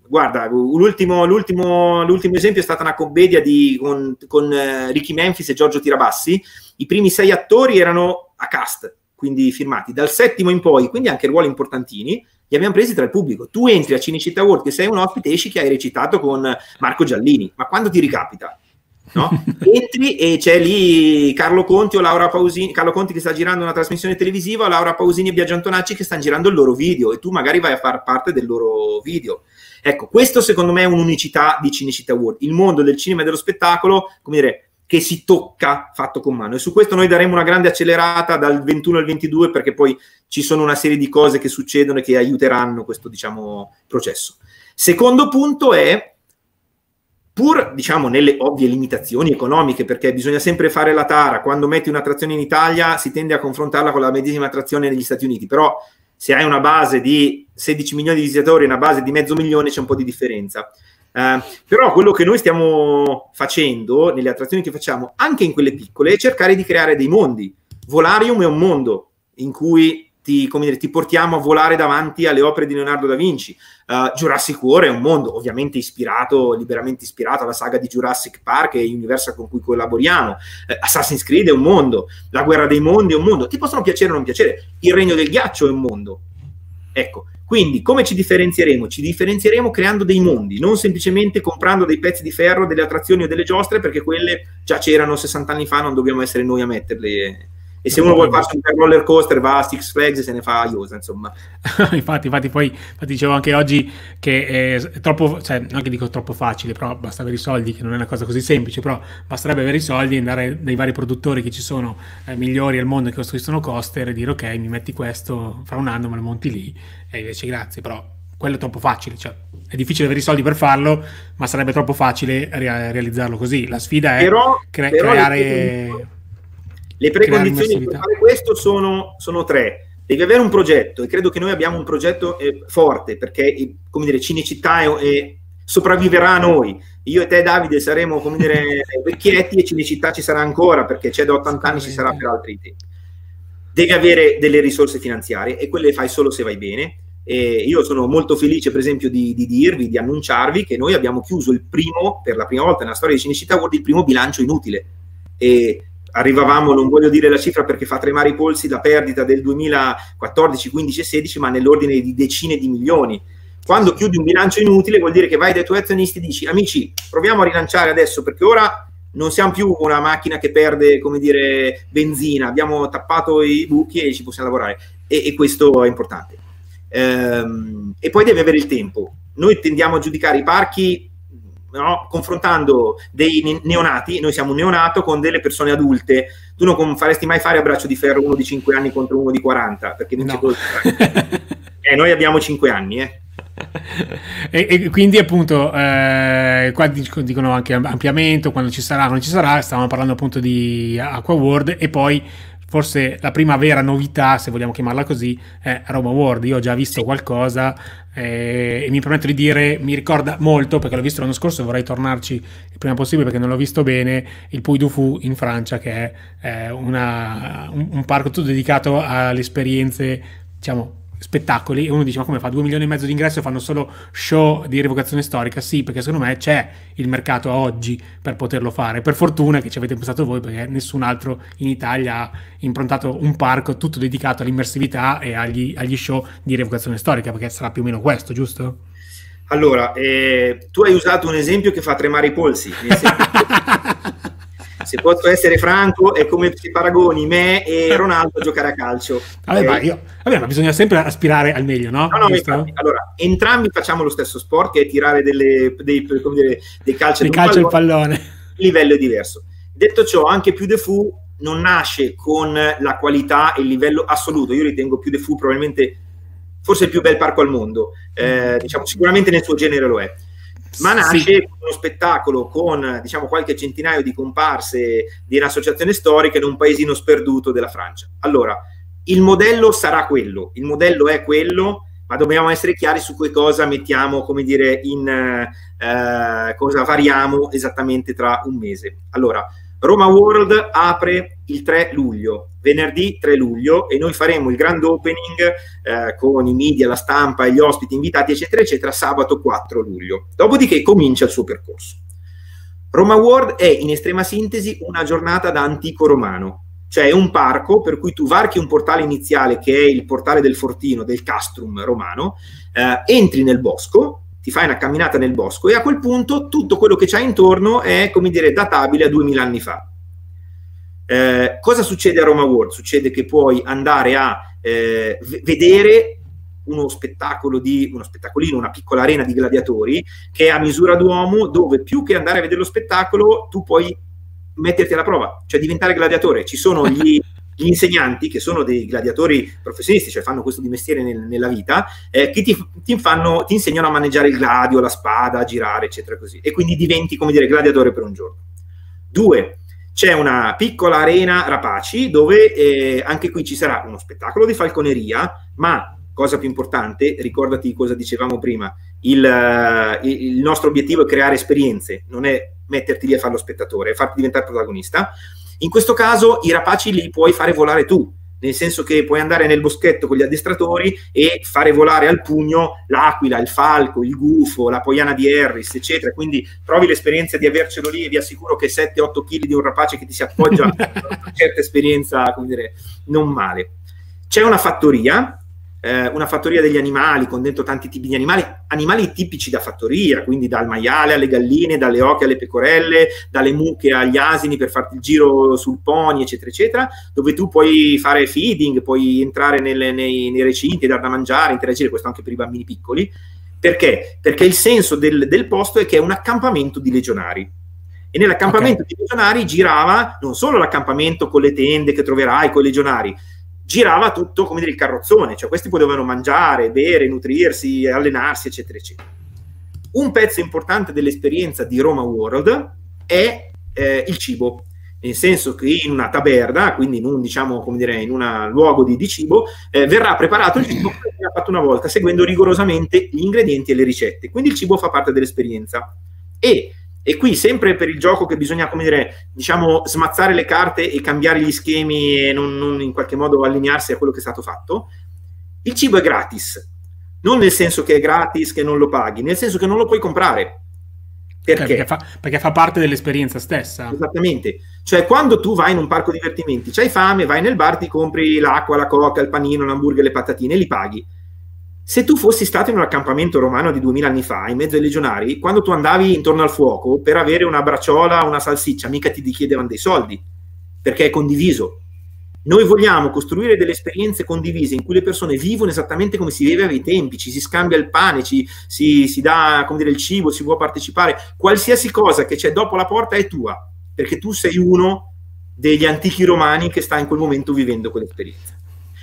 guarda, l'ultimo, l'ultimo, l'ultimo, esempio è stata una commedia di, con, con uh, Ricky Memphis e Giorgio Tirabassi. I primi sei attori erano a cast, quindi firmati. Dal settimo in poi, quindi anche ruoli importantini, li abbiamo presi tra il pubblico. Tu entri a Cinecittà World che sei un ospite, esci che hai recitato con Marco Giallini, ma quando ti ricapita? No? Entri e c'è lì Carlo Conti o Laura Pausini, Carlo Conti che sta girando una trasmissione televisiva, Laura Pausini e Biagio Antonacci che stanno girando il loro video e tu magari vai a far parte del loro video. Ecco, questo secondo me è un'unicità di Cinecittà World. Il mondo del cinema e dello spettacolo, come dire, che si tocca fatto con mano. E su questo noi daremo una grande accelerata dal 21 al 22 perché poi ci sono una serie di cose che succedono e che aiuteranno questo diciamo, processo. Secondo punto è, pur diciamo nelle ovvie limitazioni economiche, perché bisogna sempre fare la tara, quando metti un'attrazione in Italia si tende a confrontarla con la medesima attrazione negli Stati Uniti, però se hai una base di 16 milioni di visitatori e una base di mezzo milione c'è un po' di differenza. Uh, però quello che noi stiamo facendo nelle attrazioni che facciamo, anche in quelle piccole, è cercare di creare dei mondi. Volarium è un mondo in cui ti, dire, ti portiamo a volare davanti alle opere di Leonardo da Vinci. Uh, Jurassic World è un mondo ovviamente ispirato, liberamente ispirato alla saga di Jurassic Park e Universal con cui collaboriamo. Uh, Assassin's Creed è un mondo, La guerra dei mondi è un mondo. Ti possono piacere o non piacere. Il regno del ghiaccio è un mondo. Ecco, quindi come ci differenzieremo? Ci differenzieremo creando dei mondi, non semplicemente comprando dei pezzi di ferro, delle attrazioni o delle giostre, perché quelle già c'erano 60 anni fa, non dobbiamo essere noi a metterle. E se uno vuole farsi un roller coaster va a Six Flags e se ne fa a Iosa, insomma. infatti, infatti, poi infatti dicevo anche oggi che è troppo, cioè non che dico troppo facile, però basta avere i soldi, che non è una cosa così semplice, però basterebbe avere i soldi e andare dai vari produttori che ci sono eh, migliori al mondo che costruiscono coaster e dire ok, mi metti questo, fra un anno me lo monti lì e invece grazie, però quello è troppo facile, cioè è difficile avere i soldi per farlo, ma sarebbe troppo facile re- realizzarlo così. La sfida è però, cre- però creare... Le precondizioni per fare questo sono, sono, tre. Devi avere un progetto e credo che noi abbiamo un progetto eh, forte perché, eh, come dire, Cinecittà è, è, sopravviverà a noi. Io e te, Davide, saremo, come dire, vecchietti e Cinecittà ci sarà ancora perché c'è da 80 anni, ci sarà per altri tempi devi avere delle risorse finanziarie e quelle le fai solo se vai bene. E io sono molto felice, per esempio, di, di, dirvi, di annunciarvi che noi abbiamo chiuso il primo, per la prima volta nella storia di Cinecittà World, il primo bilancio inutile. E arrivavamo, non voglio dire la cifra perché fa tremare i polsi, la perdita del 2014, 15 e 16, ma nell'ordine di decine di milioni. Quando chiudi un bilancio inutile vuol dire che vai dai tuoi azionisti e dici amici, proviamo a rilanciare adesso perché ora non siamo più una macchina che perde, come dire, benzina, abbiamo tappato i buchi e ci possiamo lavorare e, e questo è importante. Ehm, e poi devi avere il tempo. Noi tendiamo a giudicare i parchi no? confrontando dei neonati, noi siamo un neonato con delle persone adulte, tu non faresti mai fare a braccio di ferro uno di 5 anni contro uno di 40, perché non no. c'è eh, noi abbiamo 5 anni, eh. e, e, quindi appunto eh, qua dicono anche ampliamento quando ci sarà quando ci sarà stavamo parlando appunto di Aqua World e poi forse la prima vera novità, se vogliamo chiamarla così, è Roma World. Io ho già visto qualcosa eh, e mi permetto di dire, mi ricorda molto, perché l'ho visto l'anno scorso e vorrei tornarci il prima possibile perché non l'ho visto bene, il Puy du Fou in Francia, che è eh, una, un, un parco tutto dedicato alle esperienze, diciamo, spettacoli e uno dice ma come fa 2 milioni e mezzo di ingresso e fanno solo show di rievocazione storica sì perché secondo me c'è il mercato oggi per poterlo fare per fortuna che ci avete pensato voi perché nessun altro in Italia ha improntato un parco tutto dedicato all'immersività e agli, agli show di rievocazione storica perché sarà più o meno questo giusto? Allora, eh, tu hai usato un esempio che fa tremare i polsi. Nel senso se posso essere franco, è come se paragoni me e Ronaldo a giocare a calcio. Vabbè, ma, io, vabbè, ma bisogna sempre aspirare al meglio, no? No, no, infatti, allora, entrambi facciamo lo stesso sport, che è tirare delle, dei, dire, dei calci al pallone. Il pallone. Il livello è diverso. Detto ciò, anche più De Fu non nasce con la qualità e il livello assoluto. Io ritengo più De Fu probabilmente forse il più bel parco al mondo. Eh, diciamo, sicuramente nel suo genere lo è ma nasce sì. uno spettacolo con diciamo qualche centinaio di comparse di un'associazione storica in un paesino sperduto della Francia. Allora, il modello sarà quello, il modello è quello, ma dobbiamo essere chiari su che cosa mettiamo, come dire, in eh, cosa variamo esattamente tra un mese. Allora, Roma World apre il 3 luglio, venerdì 3 luglio, e noi faremo il grand opening eh, con i media, la stampa, gli ospiti invitati, eccetera, eccetera, sabato 4 luglio. Dopodiché comincia il suo percorso. Roma World è in estrema sintesi una giornata da antico romano, cioè è un parco per cui tu varchi un portale iniziale che è il portale del fortino, del castrum romano, eh, entri nel bosco, ti fai una camminata nel bosco e a quel punto tutto quello che c'hai intorno è, come dire, databile a 2000 anni fa. Eh, cosa succede a Roma World? Succede che puoi andare a eh, vedere uno spettacolo di uno spettacolino, una piccola arena di gladiatori che è a misura d'uomo, dove più che andare a vedere lo spettacolo, tu puoi metterti alla prova, cioè diventare gladiatore. Ci sono gli gli insegnanti, che sono dei gladiatori professionisti, cioè fanno questo di mestiere nel, nella vita, eh, che ti, ti, fanno, ti, insegnano a maneggiare il gladio, la spada, a girare, eccetera, così. E quindi diventi, come dire, gladiatore per un giorno. Due, c'è una piccola arena Rapaci dove eh, anche qui ci sarà uno spettacolo di falconeria, ma cosa più importante, ricordati cosa dicevamo prima, il, uh, il nostro obiettivo è creare esperienze, non è metterti lì a fare lo spettatore, è farti diventare protagonista. In questo caso i rapaci li puoi fare volare tu, nel senso che puoi andare nel boschetto con gli addestratori e fare volare al pugno l'aquila, il falco, il gufo, la poiana di Harris, eccetera. Quindi provi l'esperienza di avercelo lì e vi assicuro che 7-8 kg di un rapace che ti si appoggia una certa esperienza, come dire, non male. C'è una fattoria eh, una fattoria degli animali con dentro tanti tipi di animali, animali tipici da fattoria, quindi dal maiale alle galline, dalle oche alle pecorelle, dalle mucche agli asini per farti il giro sul pony, eccetera, eccetera, dove tu puoi fare feeding, puoi entrare nelle, nei, nei, recinti, dar da mangiare, interagire, questo anche per i bambini piccoli. Perché? Perché il senso del, del posto è che è un accampamento di legionari. E nell'accampamento okay. di legionari girava non solo l'accampamento con le tende che troverai con i legionari, girava tutto come dire il carrozzone, cioè questi potevano mangiare, bere, nutrirsi, allenarsi, eccetera, eccetera. Un pezzo importante dell'esperienza di Roma World è eh, il cibo, nel senso che in una taberna, quindi in un, diciamo, dire, in luogo di, di cibo, eh, verrà preparato il cibo che viene fatto una volta, seguendo rigorosamente gli ingredienti e le ricette. Quindi il cibo fa parte dell'esperienza. E e qui sempre per il gioco che bisogna, come dire, diciamo, smazzare le carte e cambiare gli schemi e non, non in qualche modo allinearsi a quello che è stato fatto, il cibo è gratis. Non nel senso che è gratis, che non lo paghi, nel senso che non lo puoi comprare. Perché? Perché fa, perché fa, parte dell'esperienza stessa. Esattamente. Cioè, quando tu vai in un parco divertimenti, c'hai fame, vai nel bar, ti compri l'acqua, la coca, il panino, l'hamburger, le patatine, li paghi. Se tu fossi stato in un accampamento romano di duemila anni fa, in mezzo ai legionari, quando tu andavi intorno al fuoco per avere una bracciola, una salsiccia, mica ti chiedevano dei soldi, perché è condiviso. Noi vogliamo costruire delle esperienze condivise in cui le persone vivono esattamente come si viveva ai tempi, ci si scambia il pane, ci, si, si dà dire, il cibo, si può partecipare. Qualsiasi cosa che c'è dopo la porta è tua, perché tu sei uno degli antichi romani che sta in quel momento vivendo quell'esperienza.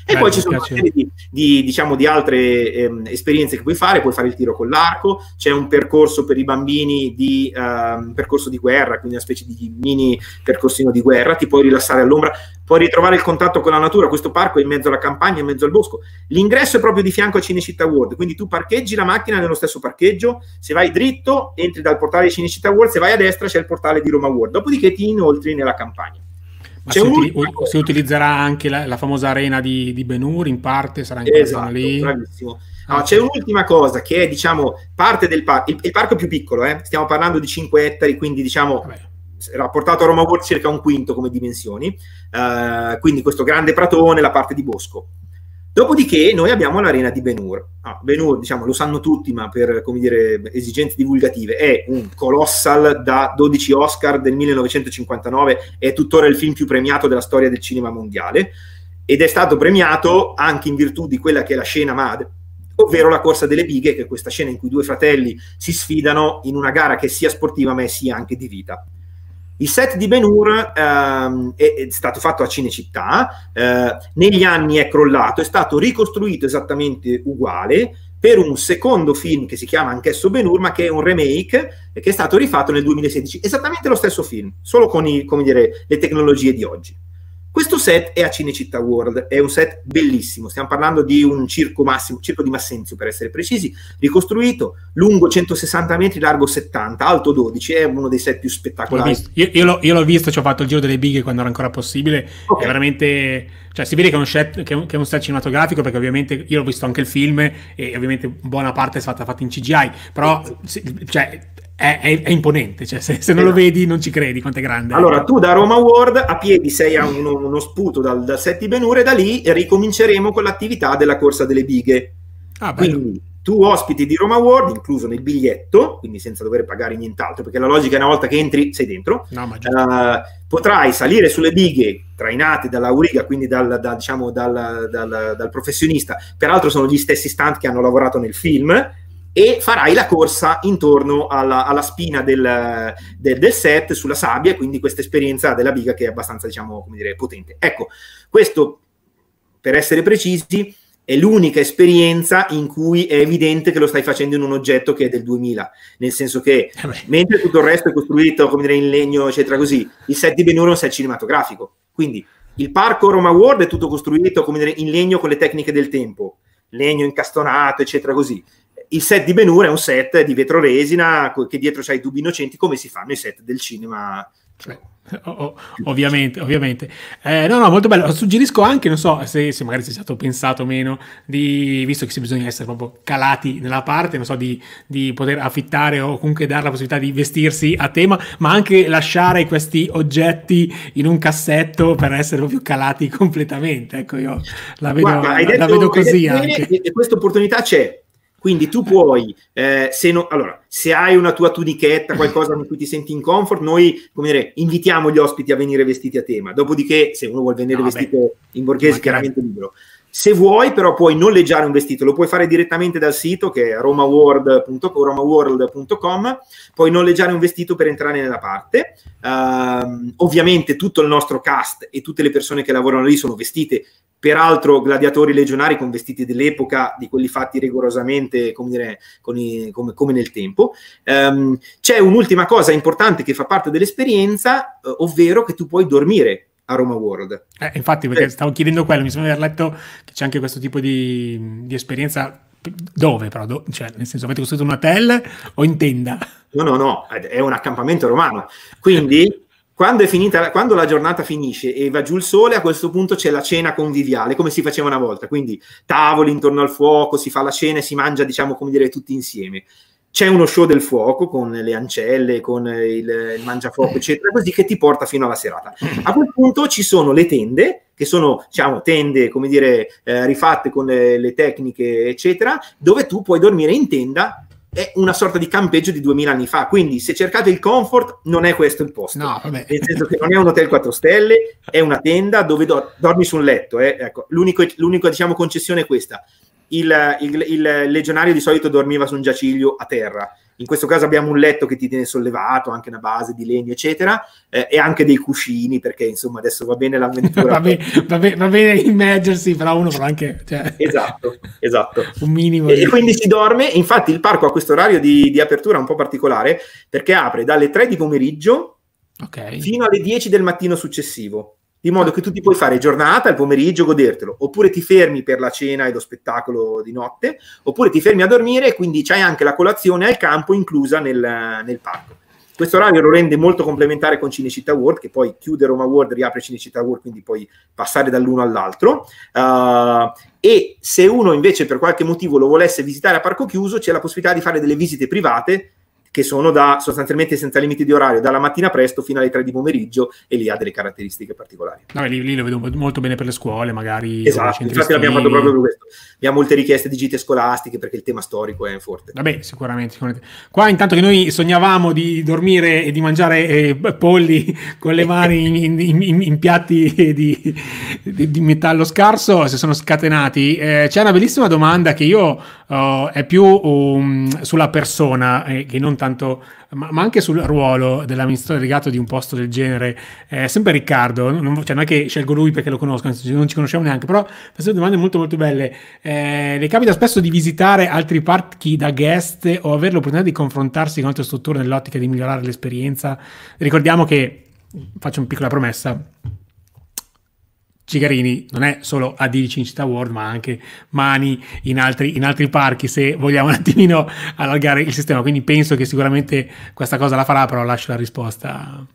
E Beh, poi ci sono una serie di, di, diciamo, di altre ehm, esperienze che puoi fare, puoi fare il tiro con l'arco, c'è un percorso per i bambini di ehm, percorso di guerra, quindi una specie di mini percorsino di guerra, ti puoi rilassare all'ombra, puoi ritrovare il contatto con la natura, questo parco è in mezzo alla campagna, in mezzo al bosco. L'ingresso è proprio di fianco a Cinecittà World, quindi tu parcheggi la macchina nello stesso parcheggio, se vai dritto entri dal portale di Cinecittà World, se vai a destra c'è il portale di Roma World, dopodiché ti inoltri nella campagna. Ma si, un... si, utilizzerà anche la, la, famosa arena di, di Benur in parte? Sarà in esatto, lì? bravissimo. No, c'è un'ultima cosa che è, diciamo, parte del parco. Il, il, parco è più piccolo, eh? stiamo parlando di 5 ettari, quindi diciamo Vabbè. rapportato a Roma World circa un quinto come dimensioni. Uh, quindi questo grande pratone, la parte di bosco. Dopodiché noi abbiamo l'arena di Benur. Ah, Benur, diciamo, lo sanno tutti, ma per dire, esigenze divulgative, è un colossal da 12 Oscar del 1959, è tuttora il film più premiato della storia del cinema mondiale ed è stato premiato anche in virtù di quella che è la scena madre, ovvero la corsa delle bighe, che è questa scena in cui due fratelli si sfidano in una gara che sia sportiva ma sia anche di vita. Il set di Ben Hur ehm, è, è, stato fatto a Cinecittà, eh, negli anni è crollato, è stato ricostruito esattamente uguale per un secondo film che si chiama anch'esso Ben Hur, ma che è un remake e che è stato rifatto nel 2016. Esattamente lo stesso film, solo con i, dire, le tecnologie di oggi. Questo set è a Cinecittà World, è un set bellissimo, stiamo parlando di un circo massimo, circo di Massenzio per essere precisi, ricostruito, lungo 160 metri, largo 70, alto 12, è uno dei set più spettacolari. Io, io, l'ho, io, l'ho, visto, ci ho fatto il giro delle bighe quando era ancora possibile, okay. è veramente, cioè si vede che è, set, che, è un, set, cinematografico perché ovviamente io ho visto anche il film e ovviamente buona parte è stata fatta in CGI, però cioè, è, è, è, imponente, cioè se, se non esatto. lo vedi non ci credi quanto è grande. Allora, tu da Roma World a piedi sei a uno, uno sputo dal, dal Setti Benure, da lì ricominceremo con l'attività della corsa delle bighe. Ah, Quindi tu ospiti di Roma World, incluso nel biglietto, quindi senza dover pagare nient'altro, perché la logica è una volta che entri sei dentro, no, uh, potrai salire sulle bighe trainate dalla Uriga, quindi dal, da, diciamo, dal, dal, dal professionista, peraltro sono gli stessi stunt che hanno lavorato nel film, e farai la corsa intorno alla, alla spina del, del, del, set sulla sabbia, quindi questa esperienza della biga che è abbastanza, diciamo, come dire, potente. Ecco, questo, per essere precisi, è l'unica esperienza in cui è evidente che lo stai facendo in un oggetto che è del 2000, nel senso che eh mentre tutto il resto è costruito, come dire, in legno, eccetera, così, il set di Benuro è un set cinematografico. Quindi il parco Roma World è tutto costruito, come dire, in legno con le tecniche del tempo, legno incastonato, eccetera, così il set di Benur è un set di vetro resina che dietro c'hai i tubi innocenti come si fanno i set del cinema cioè, oh, ovviamente, ovviamente. Eh, no, no, molto bello. Suggerisco anche, non so se, se, magari sia stato pensato o meno, di, visto che bisogna essere proprio calati nella parte, non so, di, di, poter affittare o comunque dare la possibilità di vestirsi a tema, ma anche lasciare questi oggetti in un cassetto per essere proprio calati completamente. Ecco, io la vedo, Guarda, detto, la vedo così anche. E questa opportunità c'è quindi tu puoi, eh, se, no, allora, se hai una tua tunichetta, qualcosa con cui ti senti in comfort, noi come dire, invitiamo gli ospiti a venire vestiti a tema. Dopodiché, se uno vuole venire no, vestito beh, in borghese, chiaramente libero. Se vuoi, però, puoi noleggiare un vestito, lo puoi fare direttamente dal sito che è romaworld.com, puoi noleggiare un vestito per entrare nella parte. Uh, ovviamente tutto il nostro cast e tutte le persone che lavorano lì sono vestite, peraltro gladiatori legionari con vestiti dell'epoca, di quelli fatti rigorosamente come, dire, i, come, come nel tempo. Um, c'è un'ultima cosa importante che fa parte dell'esperienza, uh, ovvero che tu puoi dormire a Roma World. Eh, infatti, perché eh. stavo chiedendo quello, mi sembra di aver letto che c'è anche questo tipo di, di esperienza. Dove però? Do, cioè, nel senso, avete costruito un hotel o in tenda? No, no, no, è un accampamento romano. Quindi, quando, finita, quando la giornata finisce e va giù il sole, a questo punto c'è la cena conviviale, come si faceva una volta. Quindi, tavoli intorno al fuoco, si fa la cena e si mangia, diciamo, come dire, tutti insieme c'è uno show del fuoco con le ancelle, con il, il mangiafuoco, eccetera, così che ti porta fino alla serata. A quel punto ci sono le tende, che sono diciamo, tende, come dire, eh, rifatte con le, le, tecniche, eccetera, dove tu puoi dormire in tenda. È una sorta di campeggio di 2000 anni fa. Quindi, se cercate il comfort, non è questo il posto. No, Nel senso che non è un hotel 4 stelle, è una tenda dove do- dormi su un letto. Eh. Ecco, l'unico, l'unica diciamo, concessione è questa il, il, il, legionario di solito dormiva su un giaciglio a terra. In questo caso abbiamo un letto che ti tiene sollevato, anche una base di legno, eccetera, eh, e anche dei cuscini, perché insomma adesso va bene l'avventura. va, bene, va, bene, va, bene, immergersi, però uno però anche... Cioè, esatto, esatto. un minimo. E, di... e, quindi si dorme, infatti il parco ha questo orario di, di apertura un po' particolare, perché apre dalle 3 di pomeriggio okay. fino alle 10 del mattino successivo di modo che tu ti puoi fare giornata, il pomeriggio, godertelo, oppure ti fermi per la cena e lo spettacolo di notte, oppure ti fermi a dormire e quindi c'hai anche la colazione al campo inclusa nel, nel parco. Questo orario lo rende molto complementare con Cinecittà World, che poi chiude Roma World, riapre Cinecittà World, quindi puoi passare dall'uno all'altro. Uh, e se uno invece per qualche motivo lo volesse visitare a parco chiuso, c'è la possibilità di fare delle visite private che sono da sostanzialmente senza limiti di orario, dalla mattina presto fino alle 3 di pomeriggio e lì ha delle caratteristiche particolari. No, lì, lì, lo vedo molto bene per le scuole, magari. Esatto, infatti l'abbiamo fatto proprio per questo. Abbiamo molte richieste di gite scolastiche perché il tema storico è forte. Vabbè, sicuramente, sicuramente. Qua intanto che noi sognavamo di dormire e di mangiare eh, polli con le mani in, in, in, in piatti di, di, di, metallo scarso, si sono scatenati. Eh, c'è una bellissima domanda che io uh, è più um, sulla persona eh, che non tanto, ma, ma, anche sul ruolo dell'amministratore delegato di un posto del genere. Eh, sempre Riccardo, non, cioè non è che scelgo lui perché lo conosco, non ci conosciamo neanche, però queste domande molto molto belle. Eh, le capita spesso di visitare altri parchi da guest o avere l'opportunità di confrontarsi con altre strutture nell'ottica di migliorare l'esperienza. Ricordiamo che, faccio una piccola promessa, Cigarini non è solo a 10 in città World, ma anche mani in altri, in altri, parchi se vogliamo un attimino allargare il sistema. Quindi penso che sicuramente questa cosa la farà, però lascio la risposta.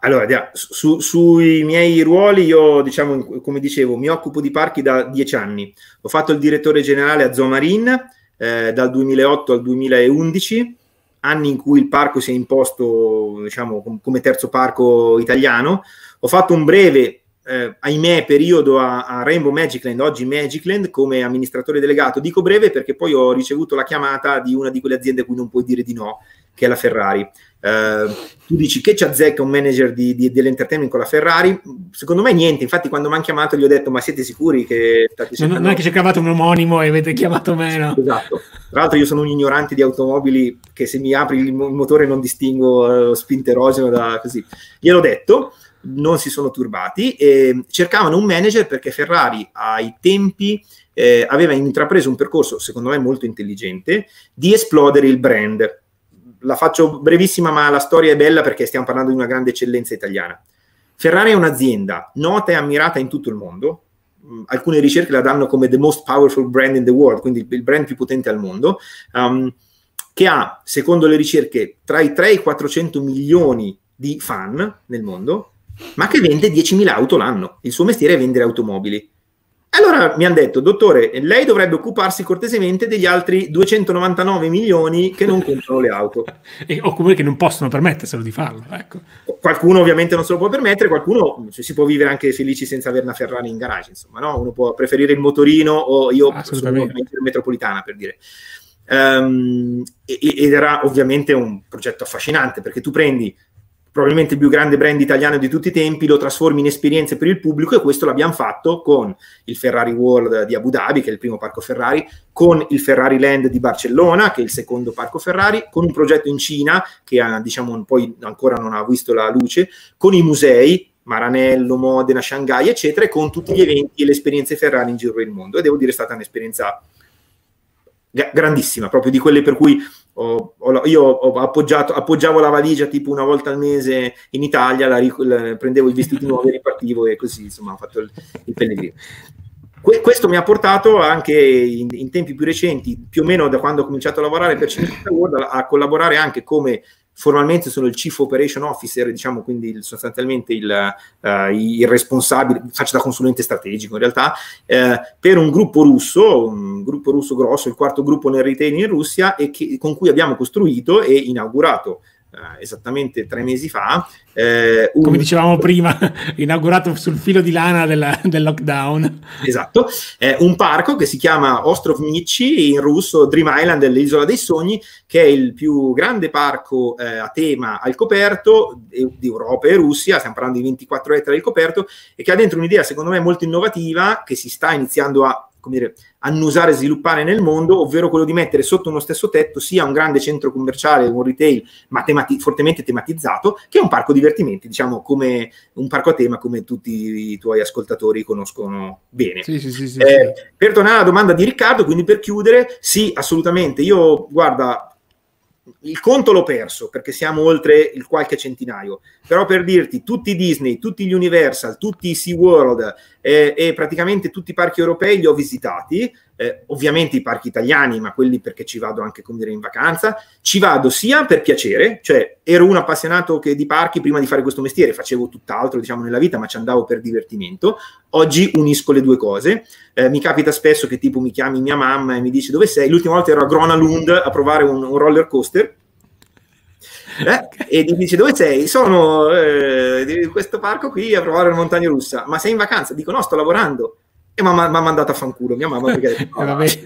Allora, su, sui miei ruoli, io diciamo, come dicevo, mi occupo di parchi da 10 anni. Ho fatto il direttore generale a Zomarin eh, dal 2008 al 2011 anni in cui il parco si è imposto diciamo, come terzo parco italiano. Ho fatto un breve eh, ahimè, periodo a, a, Rainbow Magicland, oggi Magicland, come amministratore delegato. Dico breve perché poi ho ricevuto la chiamata di una di quelle aziende a cui non puoi dire di no, che è la Ferrari. Eh, tu dici che ci azzecca un manager di, di, dell'entertainment con la Ferrari? Secondo me niente, infatti quando mi hanno chiamato gli ho detto ma siete sicuri che state cercando... Non è che cercavate un omonimo e avete chiamato me, no? Esatto. Tra l'altro io sono un ignorante di automobili che se mi apri il, motore non distingo uh, spinterogeno da così. Gliel'ho detto, non si sono turbati e cercavano un manager perché Ferrari ai tempi eh, aveva intrapreso un percorso, secondo me molto intelligente, di esplodere il brand. La faccio brevissima, ma la storia è bella perché stiamo parlando di una grande eccellenza italiana. Ferrari è un'azienda nota e ammirata in tutto il mondo. Mm, alcune ricerche la danno come the most powerful brand in the world, quindi il brand più potente al mondo, um, che ha, secondo le ricerche, tra i 3 e i 400 milioni di fan nel mondo, ma che vende 10.000 auto l'anno. Il suo mestiere è vendere automobili. Allora mi hanno detto, dottore, lei dovrebbe occuparsi cortesemente degli altri 299 milioni che non comprano le auto. e, o comunque che non possono permetterselo di farlo. Ecco. Qualcuno ovviamente non se lo può permettere, qualcuno cioè, si può vivere anche felici senza avere una Ferrari in garage, insomma, no? Uno può preferire il motorino o io sono una metropolitana, per dire. Um, ed era ovviamente un progetto affascinante perché tu prendi probabilmente il più grande brand italiano di tutti i tempi, lo trasformi in esperienze per il pubblico e questo l'abbiamo fatto con il Ferrari World di Abu Dhabi, che è il primo parco Ferrari, con il Ferrari Land di Barcellona, che è il secondo parco Ferrari, con un progetto in Cina che ha, diciamo, poi ancora non ha visto la luce, con i musei, Maranello, Modena, Shanghai, eccetera, e con tutti gli eventi e le esperienze Ferrari in giro per il mondo. E devo dire è stata un'esperienza grandissima, proprio di quelle per cui ho, ho, io ho appoggiavo la valigia tipo una volta al mese in Italia, la, la, prendevo i vestiti nuovi, ripartivo e così insomma ho fatto il, il pellegrino. Que- questo mi ha portato anche in, in, tempi più recenti, più o meno da quando ho cominciato a lavorare per Cinecittà World, a, a collaborare anche come formalmente sono il Chief Operation Officer, diciamo quindi il, sostanzialmente il, uh, il, responsabile, faccio da consulente strategico in realtà, eh, per un gruppo russo, un gruppo russo grosso, il quarto gruppo nel retail in Russia, e che, con cui abbiamo costruito e inaugurato esattamente tre mesi fa. Eh, un... Come dicevamo prima, inaugurato sul filo di lana della, del lockdown. Esatto, eh, un parco che si chiama Ostrov Michi, in russo Dream Island, dell'isola dei sogni, che è il più grande parco eh, a tema al coperto di Europa e Russia, stiamo parlando di 24 ettari al coperto, e che ha dentro un'idea secondo me molto innovativa che si sta iniziando a come dire, annusare e sviluppare nel mondo, ovvero quello di mettere sotto uno stesso tetto sia un grande centro commerciale, un retail ma temati- fortemente tematizzato, che un parco divertimenti, diciamo come un parco a tema come tutti i tuoi ascoltatori conoscono bene. Sì, sì, sì, eh, per tornare alla domanda di Riccardo, quindi per chiudere, sì, assolutamente, io guarda, il conto l'ho perso perché siamo oltre il qualche centinaio, però per dirti tutti i Disney, tutti gli Universal, tutti i SeaWorld eh, e praticamente tutti i parchi europei li ho visitati, eh, ovviamente i parchi italiani, ma quelli perché ci vado anche come dire in vacanza, ci vado sia per piacere, cioè ero un appassionato che di parchi prima di fare questo mestiere, facevo tutt'altro diciamo nella vita, ma ci andavo per divertimento, oggi unisco le due cose, eh, mi capita spesso che tipo mi chiami mia mamma e mi dice dove sei, l'ultima volta ero a Gronalund a provare un, un roller coaster, eh? e ti dice dove sei? Sono eh, di questo parco qui a provare una montagna russa, ma sei in vacanza? Dico no, sto lavorando e mi ha mandato a fanculo mia mamma perché no, vabbè.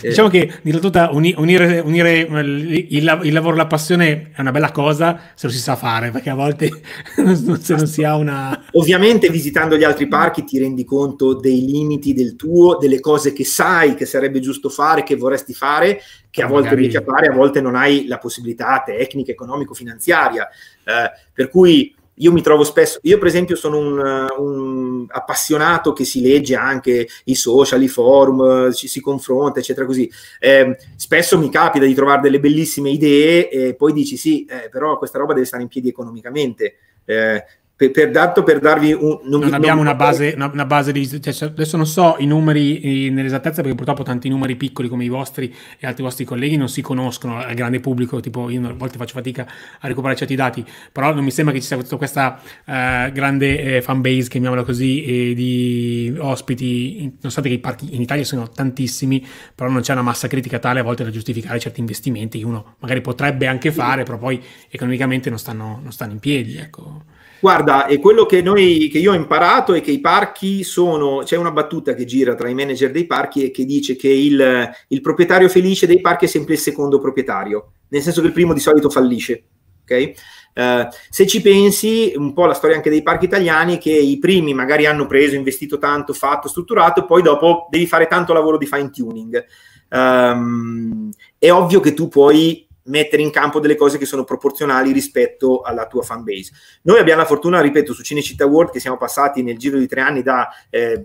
Diciamo che di tutta uni, unire, unire il, il, lavoro e la passione è una bella cosa se lo si sa fare, perché a volte se non si ha una... Ovviamente visitando gli altri parchi ti rendi conto dei limiti del tuo, delle cose che sai che sarebbe giusto fare, che vorresti fare, che a volte Magari... riesci a fare, a volte non hai la possibilità tecnica, economico-finanziaria. Eh, per cui io mi trovo spesso, io per esempio sono un, un, appassionato che si legge anche i social, i forum, ci si confronta, eccetera, così. Eh, spesso mi capita di trovare delle bellissime idee e poi dici sì, eh, però questa roba deve stare in piedi economicamente. Eh, per, per, dato, per darvi un... Non, non abbiamo non... Una, base, una, una, base, di... Cioè, adesso non so i numeri eh, nell'esattezza perché purtroppo tanti numeri piccoli come i vostri e altri vostri colleghi non si conoscono al grande pubblico, tipo io a volte faccio fatica a recuperare certi dati, però non mi sembra che ci sia tutta questa uh, grande eh, fan base, chiamiamola così, eh, di ospiti, nonostante che i parchi in Italia sono tantissimi, però non c'è una massa critica tale a volte da giustificare certi investimenti che uno magari potrebbe anche fare, però poi economicamente non stanno, non stanno in piedi. Ecco. Guarda, è quello che, noi, che io ho imparato è che i parchi sono, c'è una battuta che gira tra i manager dei parchi e che dice che il, il proprietario felice dei parchi è sempre il secondo proprietario, nel senso che il primo di solito fallisce. Okay? Uh, se ci pensi, un po' la storia anche dei parchi italiani, che i primi magari hanno preso, investito tanto, fatto, strutturato, e poi dopo devi fare tanto lavoro di fine tuning. Um, è ovvio che tu puoi mettere in campo delle cose che sono proporzionali rispetto alla tua fan base. Noi abbiamo la fortuna, ripeto, su Cinecittà World che siamo passati nel giro di tre anni da eh,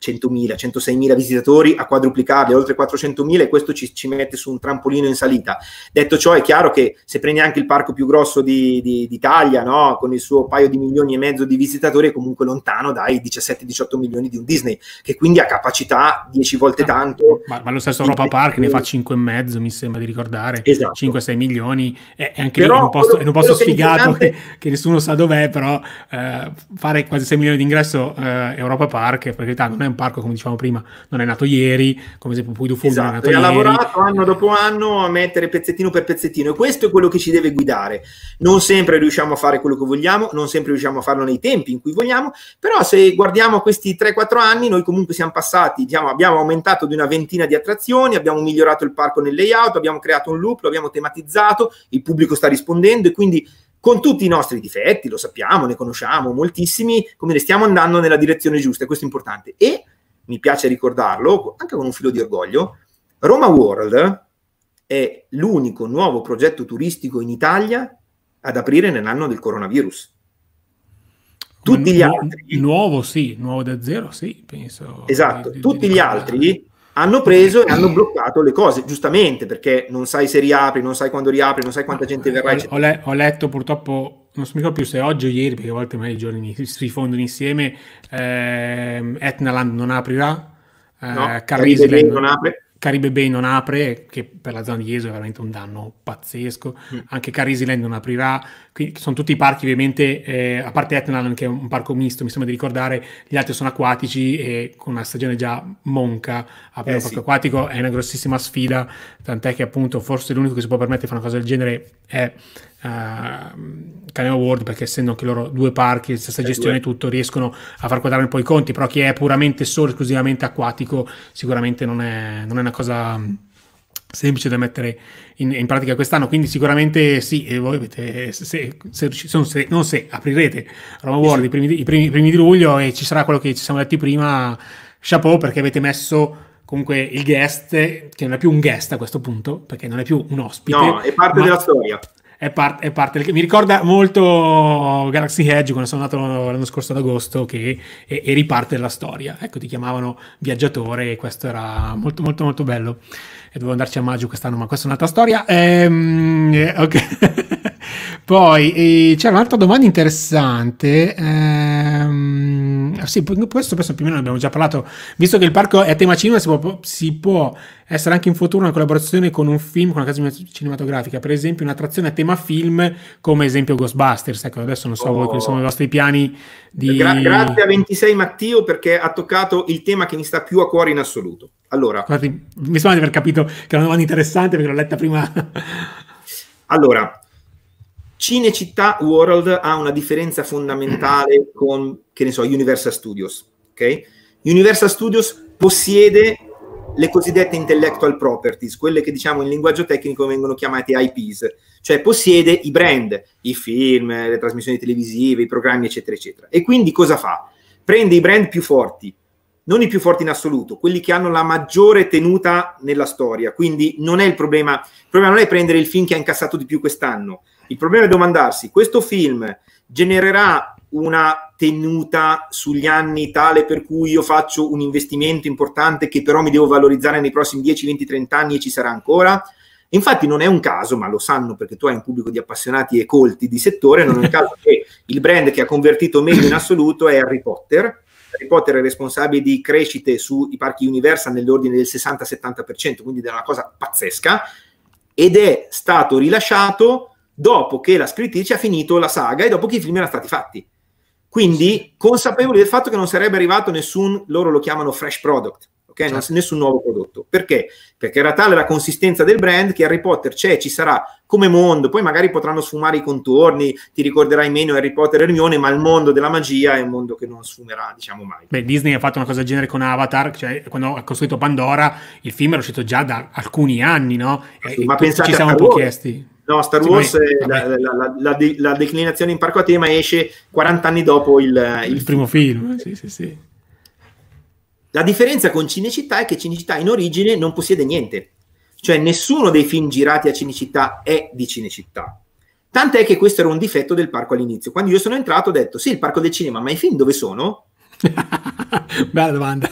100.000, 106.000 visitatori a quadruplicarli, oltre 400.000 e questo ci, ci, mette su un trampolino in salita. Detto ciò è chiaro che se prendi anche il parco più grosso di, di, d'Italia, no? con il suo paio di milioni e mezzo di visitatori, è comunque lontano dai 17-18 milioni di un Disney, che quindi ha capacità 10 volte ah, tanto. Ma, ma, lo stesso Europa Park ne fa 5,5 mi sembra di ricordare, esatto. 5-6 milioni, è, è anche però, lì in un posto, quello, in un posto sfigato che, che, nessuno sa dov'è, però eh, fare quasi 6 milioni di ingresso eh, Europa Park, per carità, non è un parco, come dicevamo prima, non è nato ieri, come esempio Puy du Fou esatto, è nato e ieri. ha lavorato anno dopo anno a mettere pezzettino per pezzettino e questo è quello che ci deve guidare. Non sempre riusciamo a fare quello che vogliamo, non sempre riusciamo a farlo nei tempi in cui vogliamo, però se guardiamo questi 3-4 anni, noi comunque siamo passati, diciamo, abbiamo aumentato di una ventina di attrazioni, abbiamo migliorato il parco nel layout, abbiamo creato un loop, lo abbiamo tematizzato, il pubblico sta rispondendo e quindi con tutti i nostri difetti, lo sappiamo, ne conosciamo moltissimi, come ne stiamo andando nella direzione giusta, e questo è importante. E mi piace ricordarlo, anche con un filo di orgoglio, Roma World è l'unico nuovo progetto turistico in Italia ad aprire nell'anno del coronavirus. Tutti gli altri... Nuovo sì, nuovo da zero sì, penso. Esatto, di, tutti di gli altri hanno preso e hanno bloccato le cose, giustamente perché non sai se riapri, non sai quando riapri, non sai quanta gente verrà. Ho, ho, le, ho letto purtroppo, non so mica più se oggi o ieri, perché a volte mai i giorni si rifondono insieme, eh, Etnaland non aprirà, eh, no, Carrisiland non apre. Caribe Bay non apre, che per la zona di Jesu è veramente un danno pazzesco. Mm. Anche Carisiland non aprirà. Quindi sono tutti i parchi, ovviamente, eh, a parte Etnaland, che è un parco misto, mi sembra di ricordare, gli altri sono acquatici e con una stagione già monca. Aprire eh, un parco sì. acquatico è una grossissima sfida, tant'è che appunto forse l'unico che si può permettere di fare una cosa del genere è uh, Canyon World perché essendo anche loro due parchi, stessa gestione e tutto, riescono a far quadrare un po' i conti, però chi è puramente solo, esclusivamente acquatico sicuramente non è, non è una cosa semplice da mettere in, in, pratica quest'anno. Quindi sicuramente sì e voi avete se, se, se, non se aprirete Roma World i primi, i, primi, i primi di luglio e ci sarà quello che ci siamo detti prima chapeau perché avete messo comunque il guest che non è più un guest a questo punto perché non è più un ospite no è parte della storia è, par- è parte mi ricorda molto Galaxy Edge quando sono andato l'anno scorso ad agosto che e, e riparte della storia. Ecco ti chiamavano viaggiatore e questo era molto molto molto bello. E dovevo andarci a maggio quest'anno ma questa è un'altra storia. Ehm, eh, ok poi eh, c'era un'altra domanda interessante ehm, sì questo penso più o meno ne abbiamo già parlato visto che il parco è a tema cinema si può, si può essere anche in futuro una collaborazione con un film, con una casa cinematografica, per esempio un'attrazione a tema film come esempio Ghostbusters. Ecco, adesso non so oh. voi quali sono i vostri piani di... Gra- grazie a 26 Matteo perché ha toccato il tema che mi sta più a cuore in assoluto. Allora, Guardi, mi sembra di aver capito che è una domanda interessante perché l'ho letta prima. allora, Cinecittà World ha una differenza fondamentale con, che ne so, Universal Studios. Ok? Universal Studios possiede le cosiddette intellectual properties, quelle che diciamo in linguaggio tecnico vengono chiamate IPs, cioè possiede i brand, i film, le trasmissioni televisive, i programmi, eccetera, eccetera. E quindi cosa fa? Prende i brand più forti, non i più forti in assoluto, quelli che hanno la maggiore tenuta nella storia. Quindi non è il problema, il problema non è prendere il film che ha incassato di più quest'anno. Il problema è domandarsi, questo film genererà una tenuta sugli anni tale per cui io faccio un investimento importante che però mi devo valorizzare nei prossimi 10, 20, 30 anni e ci sarà ancora. Infatti non è un caso, ma lo sanno perché tu hai un pubblico di appassionati e colti di settore, non è un caso che il brand che ha convertito meglio in assoluto è Harry Potter. Harry Potter è responsabile di crescite sui parchi Universal nell'ordine del 60-70%, quindi è una cosa pazzesca, ed è stato rilasciato dopo che la scrittrice ha finito la saga e dopo che i film erano stati fatti. Quindi consapevoli del fatto che non sarebbe arrivato nessun, loro lo chiamano fresh product, ok? Non, certo. nessun nuovo prodotto. Perché? Perché era tale la consistenza del brand che Harry Potter c'è, ci sarà come mondo, poi magari potranno sfumare i contorni, ti ricorderai meno Harry Potter e Hermione, ma il mondo della magia è un mondo che non sfumerà, diciamo mai. Beh, Disney ha fatto una cosa del genere con Avatar, cioè quando ha costruito Pandora, il film era uscito già da alcuni anni, no? Sì, ma pensate ci siamo un po' chiesti. No, Star Wars, sì, la, la, la, la, declinazione in parco a tema esce 40 anni dopo il, il, il primo film. Sì, sì, sì. La differenza con Cinecittà è che Cinecittà in origine non possiede niente. Cioè nessuno dei film girati a Cinecittà è di Cinecittà. Tant'è che questo era un difetto del parco all'inizio. Quando io sono entrato ho detto, sì, il parco del cinema, ma i film dove sono? Bella domanda.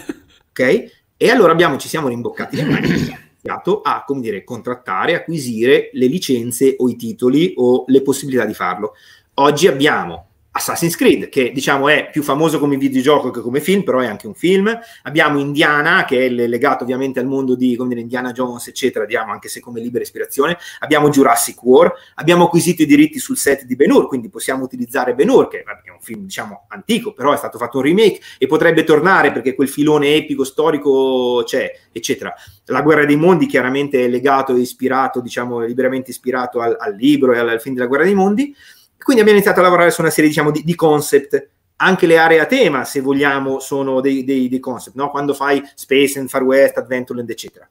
Ok? E allora abbiamo, ci siamo rimboccati le mani iniziato a, come dire, contrattare, acquisire le licenze o i titoli o le possibilità di farlo. Oggi abbiamo Assassin's Creed, che diciamo è più famoso come videogioco che come film, però è anche un film. Abbiamo Indiana, che è legato ovviamente al mondo di dire, Indiana Jones, eccetera, diciamo, anche se come libera ispirazione. Abbiamo Jurassic War, abbiamo acquisito i diritti sul set di Ben Hur, quindi possiamo utilizzare Ben Hur, che è un film diciamo antico, però è stato fatto un remake e potrebbe tornare perché quel filone epico, storico c'è, eccetera. La guerra dei mondi chiaramente è legato e ispirato, diciamo, liberamente ispirato al, al libro e al, al film della guerra dei mondi quindi abbiamo iniziato a lavorare su una serie diciamo, di, di concept. Anche le aree a tema, se vogliamo, sono dei, dei, dei concept, no? quando fai Space and Far West, Adventureland, eccetera.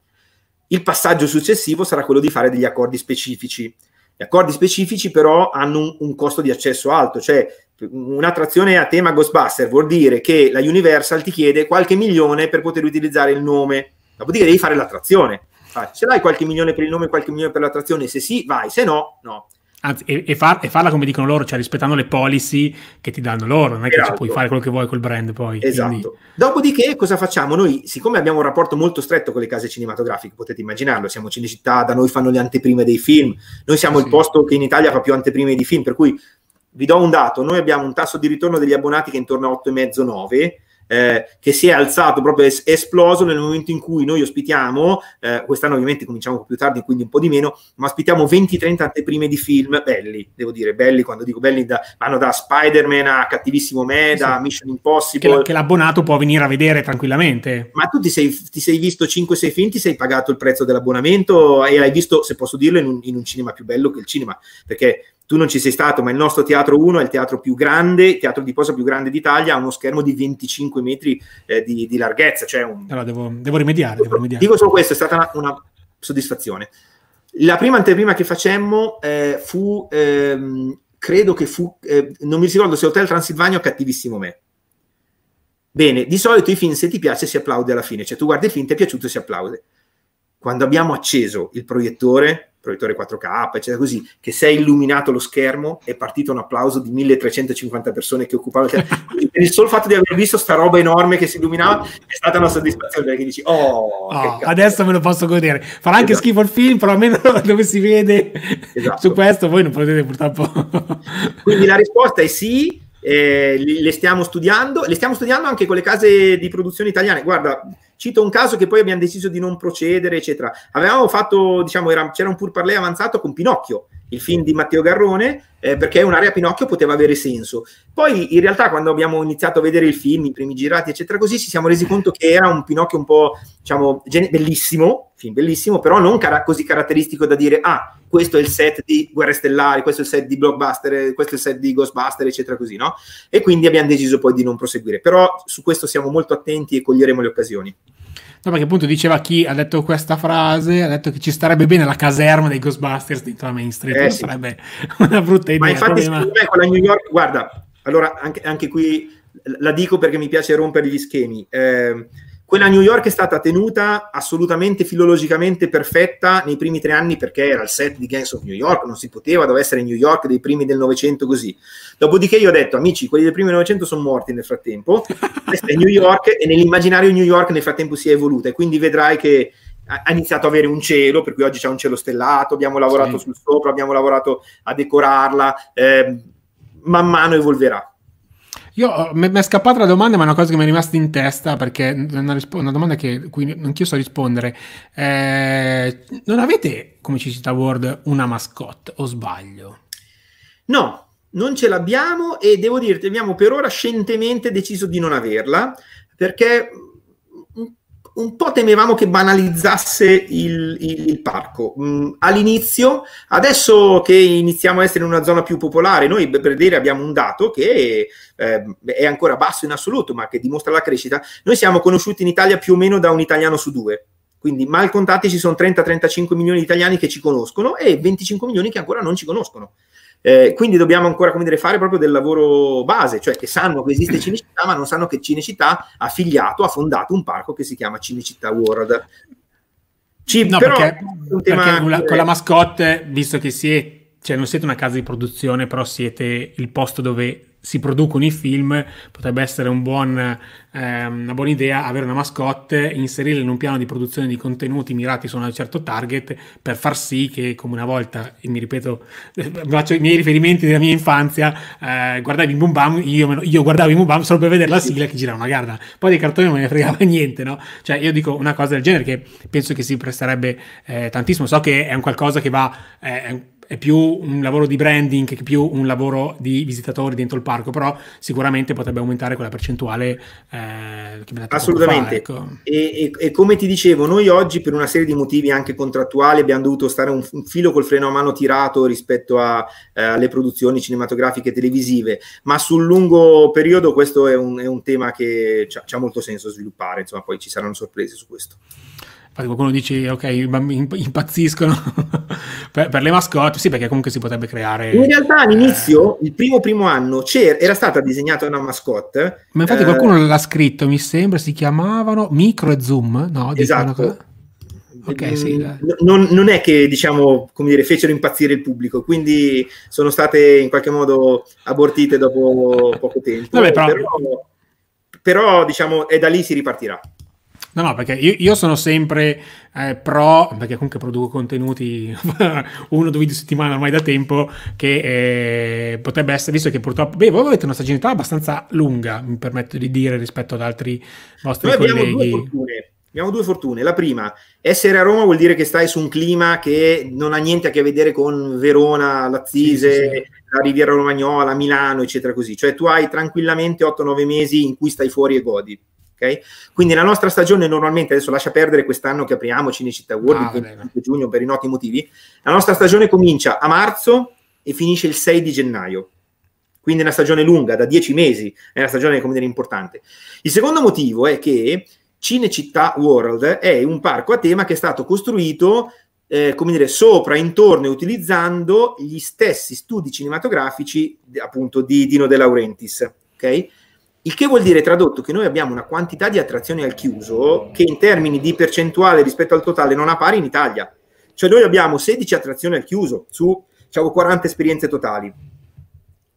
Il passaggio successivo sarà quello di fare degli accordi specifici. Gli accordi specifici però hanno un, un costo di accesso alto, cioè un'attrazione a tema Ghostbuster vuol dire che la Universal ti chiede qualche milione per poter utilizzare il nome, dopodiché devi fare l'attrazione. Se hai qualche milione per il nome qualche milione per l'attrazione, se sì, vai, se no, no. Anzi, e, e, far, e, farla come dicono loro, cioè rispettando le policy che ti danno loro, non è che esatto. puoi fare quello che vuoi col brand poi. Esatto. Quindi... Dopodiché cosa facciamo? Noi, siccome abbiamo un rapporto molto stretto con le case cinematografiche, potete immaginarlo, siamo Cinecittà, da noi fanno le anteprime dei film, noi siamo sì. il posto che in Italia fa più anteprime di film, per cui vi do un dato, noi abbiamo un tasso di ritorno degli abbonati che è intorno a 8,5-9, eh, che si è alzato, proprio es- esploso nel momento in cui noi ospitiamo, eh, quest'anno ovviamente cominciamo più tardi, quindi un po' di meno, ma ospitiamo 20-30 anteprime di film belli, devo dire, belli, quando dico belli, da, vanno da Spider-Man a Cattivissimo Me, sì. da Mission Impossible. Che, che, l'abbonato può venire a vedere tranquillamente. Ma tu ti sei, ti sei visto 5-6 film, ti sei pagato il prezzo dell'abbonamento e l'hai visto, se posso dirlo, in un, in un cinema più bello che il cinema, perché tu non ci sei stato, ma il nostro Teatro 1 è il teatro più grande, il teatro di posa più grande d'Italia, ha uno schermo di 25 metri eh, di, di, larghezza. Cioè un... allora devo, devo, rimediare, devo, rimediare, Dico solo questo, è stata una, una soddisfazione. La prima anteprima che facemmo eh, fu, ehm, credo che fu, eh, non mi ricordo se Hotel Transilvania o Cattivissimo Me. Bene, di solito i film se ti piace si applaude alla fine, cioè tu guardi il film, ti è piaciuto si applaude. Quando abbiamo acceso il proiettore, proiettore 4K, eccetera, così, che si è illuminato lo schermo, è partito un applauso di 1350 persone che occupavano il teatro. per il solo fatto di aver visto sta roba enorme che si illuminava è stata una soddisfazione perché dici, oh, oh adesso me lo posso godere. Farà anche esatto. schifo il film, però almeno dove si vede esatto. su questo voi non potete purtroppo. Quindi la risposta è sì, eh, le stiamo studiando, le stiamo studiando anche con le case di produzione italiane. Guarda, cito un caso che poi abbiamo deciso di non procedere, eccetera. Avevamo fatto, diciamo, era, c'era un purparlè avanzato con Pinocchio, il film di Matteo Garrone, eh, perché un'area Pinocchio poteva avere senso. Poi in realtà quando abbiamo iniziato a vedere il film, i primi girati, eccetera, così, ci siamo resi conto che era un Pinocchio un po', diciamo, gen- bellissimo, film bellissimo, però non cara- così caratteristico da dire, ah, questo è il set di Guerre Stellari, questo è il set di Blockbuster, questo è il set di Ghostbuster, eccetera, così, no? E quindi abbiamo deciso poi di non proseguire. Però su questo siamo molto attenti e coglieremo le occasioni. No, perché appunto diceva chi ha detto questa frase, ha detto che ci starebbe bene la caserma dei Ghostbusters dentro la Main Street, eh, sì. sarebbe una brutta idea. Ma infatti secondo me con la New York, guarda, allora anche, anche, qui la dico perché mi piace rompere gli schemi. Eh, quella a New York è stata tenuta assolutamente filologicamente perfetta nei primi tre anni perché era il set di Gangs of New York, non si poteva, doveva essere New York dei primi del Novecento così. Dopodiché io ho detto, amici, quelli del primo Novecento sono morti nel frattempo, questa è New York e nell'immaginario New York nel frattempo si è evoluta e quindi vedrai che ha iniziato ad avere un cielo, per cui oggi c'è un cielo stellato, abbiamo lavorato sì. sul sopra, abbiamo lavorato a decorarla, eh, man mano evolverà. Io mi è scappata la domanda, ma è una cosa che mi è rimasta in testa perché è una, rispo- una domanda che cui anch'io so rispondere. Eh, non avete come Cicita World una mascotte o sbaglio? No, non ce l'abbiamo e devo dirti, abbiamo per ora scientemente deciso di non averla perché un po' temevamo che banalizzasse il, il, il parco. Mm, all'inizio, adesso che iniziamo a essere in una zona più popolare, noi per dire abbiamo un dato che eh, è ancora basso in assoluto, ma che dimostra la crescita. Noi siamo conosciuti in Italia più o meno da un italiano su due. Quindi mal contati ci sono 30-35 milioni di italiani che ci conoscono e 25 milioni che ancora non ci conoscono. Eh, quindi dobbiamo ancora come dire, fare proprio del lavoro base, cioè che sanno che esiste Cinecittà, ma non sanno che Cinecittà ha affiliato, ha fondato un parco che si chiama Cinecittà World. Ci, no, però, perché, perché con, la, con la mascotte, visto che siete, cioè non siete una casa di produzione, però siete il posto dove si producono i film, potrebbe essere un buon, eh, una buona idea avere una mascotte, inserirla in un piano di produzione di contenuti mirati su un certo target per far sì che, come una volta, mi ripeto, faccio i miei riferimenti della mia infanzia, eh, guardavi Boom Bam, io, io guardavo Boom Bam solo per vedere la sigla che girava una garda, poi dei cartoni non me ne fregava niente, no? Cioè io dico una cosa del genere che penso che si presterebbe eh, tantissimo, so che è un qualcosa che va... Eh, è più un lavoro di branding che più un lavoro di visitatori dentro il parco, però sicuramente potrebbe aumentare quella percentuale. Eh, Assolutamente. Fa, ecco. e, e, e, come ti dicevo, noi oggi per una serie di motivi anche contrattuali abbiamo dovuto stare un, un filo col freno a mano tirato rispetto a, eh, alle produzioni cinematografiche e televisive, ma sul lungo periodo questo è un, è un tema che ha molto senso sviluppare, insomma poi ci saranno sorprese su questo. Infatti qualcuno dice, ok, i bambini impazziscono per, per, le mascotte, sì, perché comunque si potrebbe creare... In realtà all'inizio, eh... il primo primo anno, era stata disegnata una mascotte. Ma infatti eh... qualcuno l'ha scritto, mi sembra, si chiamavano Micro e Zoom, no? Esatto. Ok, sì. Non, non, è che diciamo, come dire, fecero impazzire il pubblico, quindi sono state in qualche modo abortite dopo poco tempo. Vabbè, però... però, però diciamo, è da lì si ripartirà. No, no, perché io, io sono sempre eh, pro, perché comunque produco contenuti uno o due video a settimana ormai da tempo, che eh, potrebbe essere, visto che purtroppo, beh, voi avete una stagionalità abbastanza lunga, mi permetto di dire, rispetto ad altri vostri Noi colleghi. Abbiamo due, fortune. abbiamo due fortune. La prima, essere a Roma vuol dire che stai su un clima che non ha niente a che vedere con Verona, Lazzise, sì, sì, sì. la Riviera Romagnola, Milano, eccetera così. Cioè tu hai tranquillamente 8-9 mesi in cui stai fuori e godi Okay? Quindi la nostra stagione normalmente, adesso lascia perdere quest'anno che apriamo Cinecittà World ah, il 25 giugno per i noti motivi, la nostra stagione comincia a marzo e finisce il 6 di gennaio. Quindi è una stagione lunga, da 10 mesi, è una stagione come dire importante. Il secondo motivo è che Cinecittà World è un parco a tema che è stato costruito eh, come dire, sopra, intorno e utilizzando gli stessi studi cinematografici appunto di Dino De Laurentiis. Okay? Il che vuol dire tradotto che noi abbiamo una quantità di attrazioni al chiuso che in termini di percentuale rispetto al totale non ha pari in Italia. Cioè noi abbiamo 16 attrazioni al chiuso su diciamo, 40 esperienze totali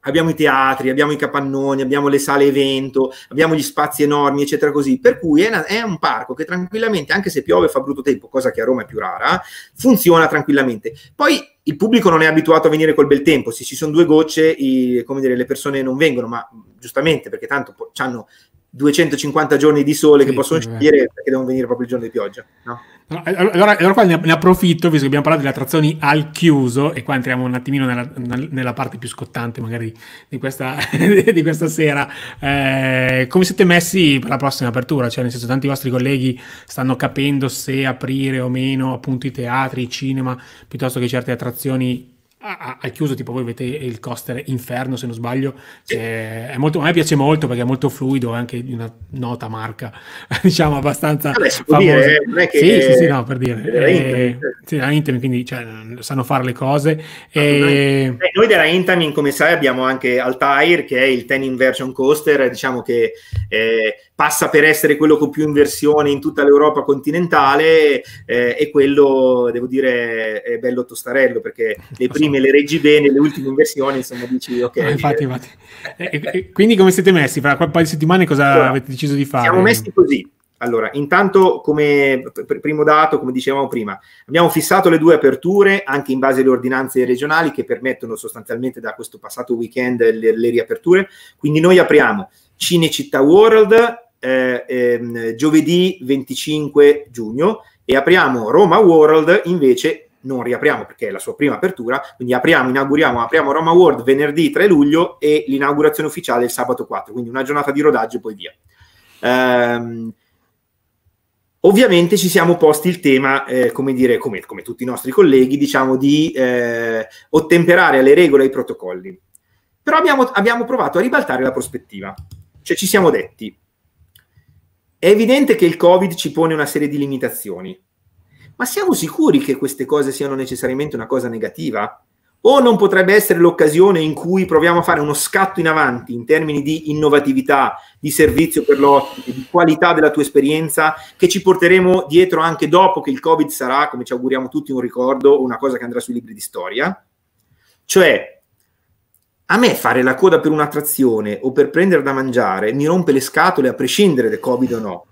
abbiamo i teatri, abbiamo i capannoni, abbiamo le sale evento, abbiamo gli spazi enormi, eccetera così. Per cui è, una, è, un parco che tranquillamente, anche se piove e fa brutto tempo, cosa che a Roma è più rara, funziona tranquillamente. Poi il pubblico non è abituato a venire col bel tempo, se ci sono due gocce, i, come dire, le persone non vengono, ma giustamente perché tanto hanno 250 giorni di sole sì, che possono scegliere perché devono venire proprio il giorno di pioggia. No? Allora, allora, qua ne, approfitto, visto che abbiamo parlato delle attrazioni al chiuso, e qua entriamo un attimino nella, nella parte più scottante magari di questa, di questa sera. Eh, come siete messi per la prossima apertura? Cioè, nel senso, tanti vostri colleghi stanno capendo se aprire o meno appunto i teatri, i cinema, piuttosto che certe attrazioni al chiuso, tipo voi avete il coaster Inferno, se non sbaglio, che è molto, a me piace molto perché è molto fluido, è anche di una nota marca, diciamo, abbastanza Vabbè, famosa. Dire, non è che sì, sì, sì, no, per dire. Eh, sì, la Intamin, quindi cioè, sanno fare le cose. E... Noi, eh, noi, della Intamin, come sai, abbiamo anche Altair, che è il 10 Inversion Coaster, diciamo che eh, passa per essere quello con più inversioni in tutta l'Europa continentale eh, e quello, devo dire, è bello tostarello perché le prime le reggi bene, le ultime inversioni, insomma, dici ok. Ah, infatti, infatti. E, e, quindi come siete messi? Fra un paio di settimane cosa allora, avete deciso di fare? Siamo messi così. Allora, intanto, come pr- primo dato, come dicevamo prima, abbiamo fissato le due aperture anche in base alle ordinanze regionali che permettono sostanzialmente da questo passato weekend le, le riaperture. Quindi noi apriamo Cinecittà World eh, ehm, giovedì 25 giugno e apriamo Roma World invece non riapriamo perché è la sua prima apertura, quindi apriamo, inauguriamo, apriamo Roma World venerdì 3 luglio e l'inaugurazione ufficiale il sabato 4, quindi una giornata di rodaggio e poi via. Um, ovviamente ci siamo posti il tema, eh, come dire, come, come, tutti i nostri colleghi, diciamo di eh, ottemperare alle regole e ai protocolli. Però abbiamo, abbiamo provato a ribaltare la prospettiva, cioè ci siamo detti, è evidente che il Covid ci pone una serie di limitazioni, ma siamo sicuri che queste cose siano necessariamente una cosa negativa? O non potrebbe essere l'occasione in cui proviamo a fare uno scatto in avanti in termini di innovatività, di servizio per l'ospite, di qualità della tua esperienza, che ci porteremo dietro anche dopo che il Covid sarà, come ci auguriamo tutti, un ricordo una cosa che andrà sui libri di storia? Cioè, a me fare la coda per un'attrazione o per prendere da mangiare mi rompe le scatole a prescindere da Covid o no.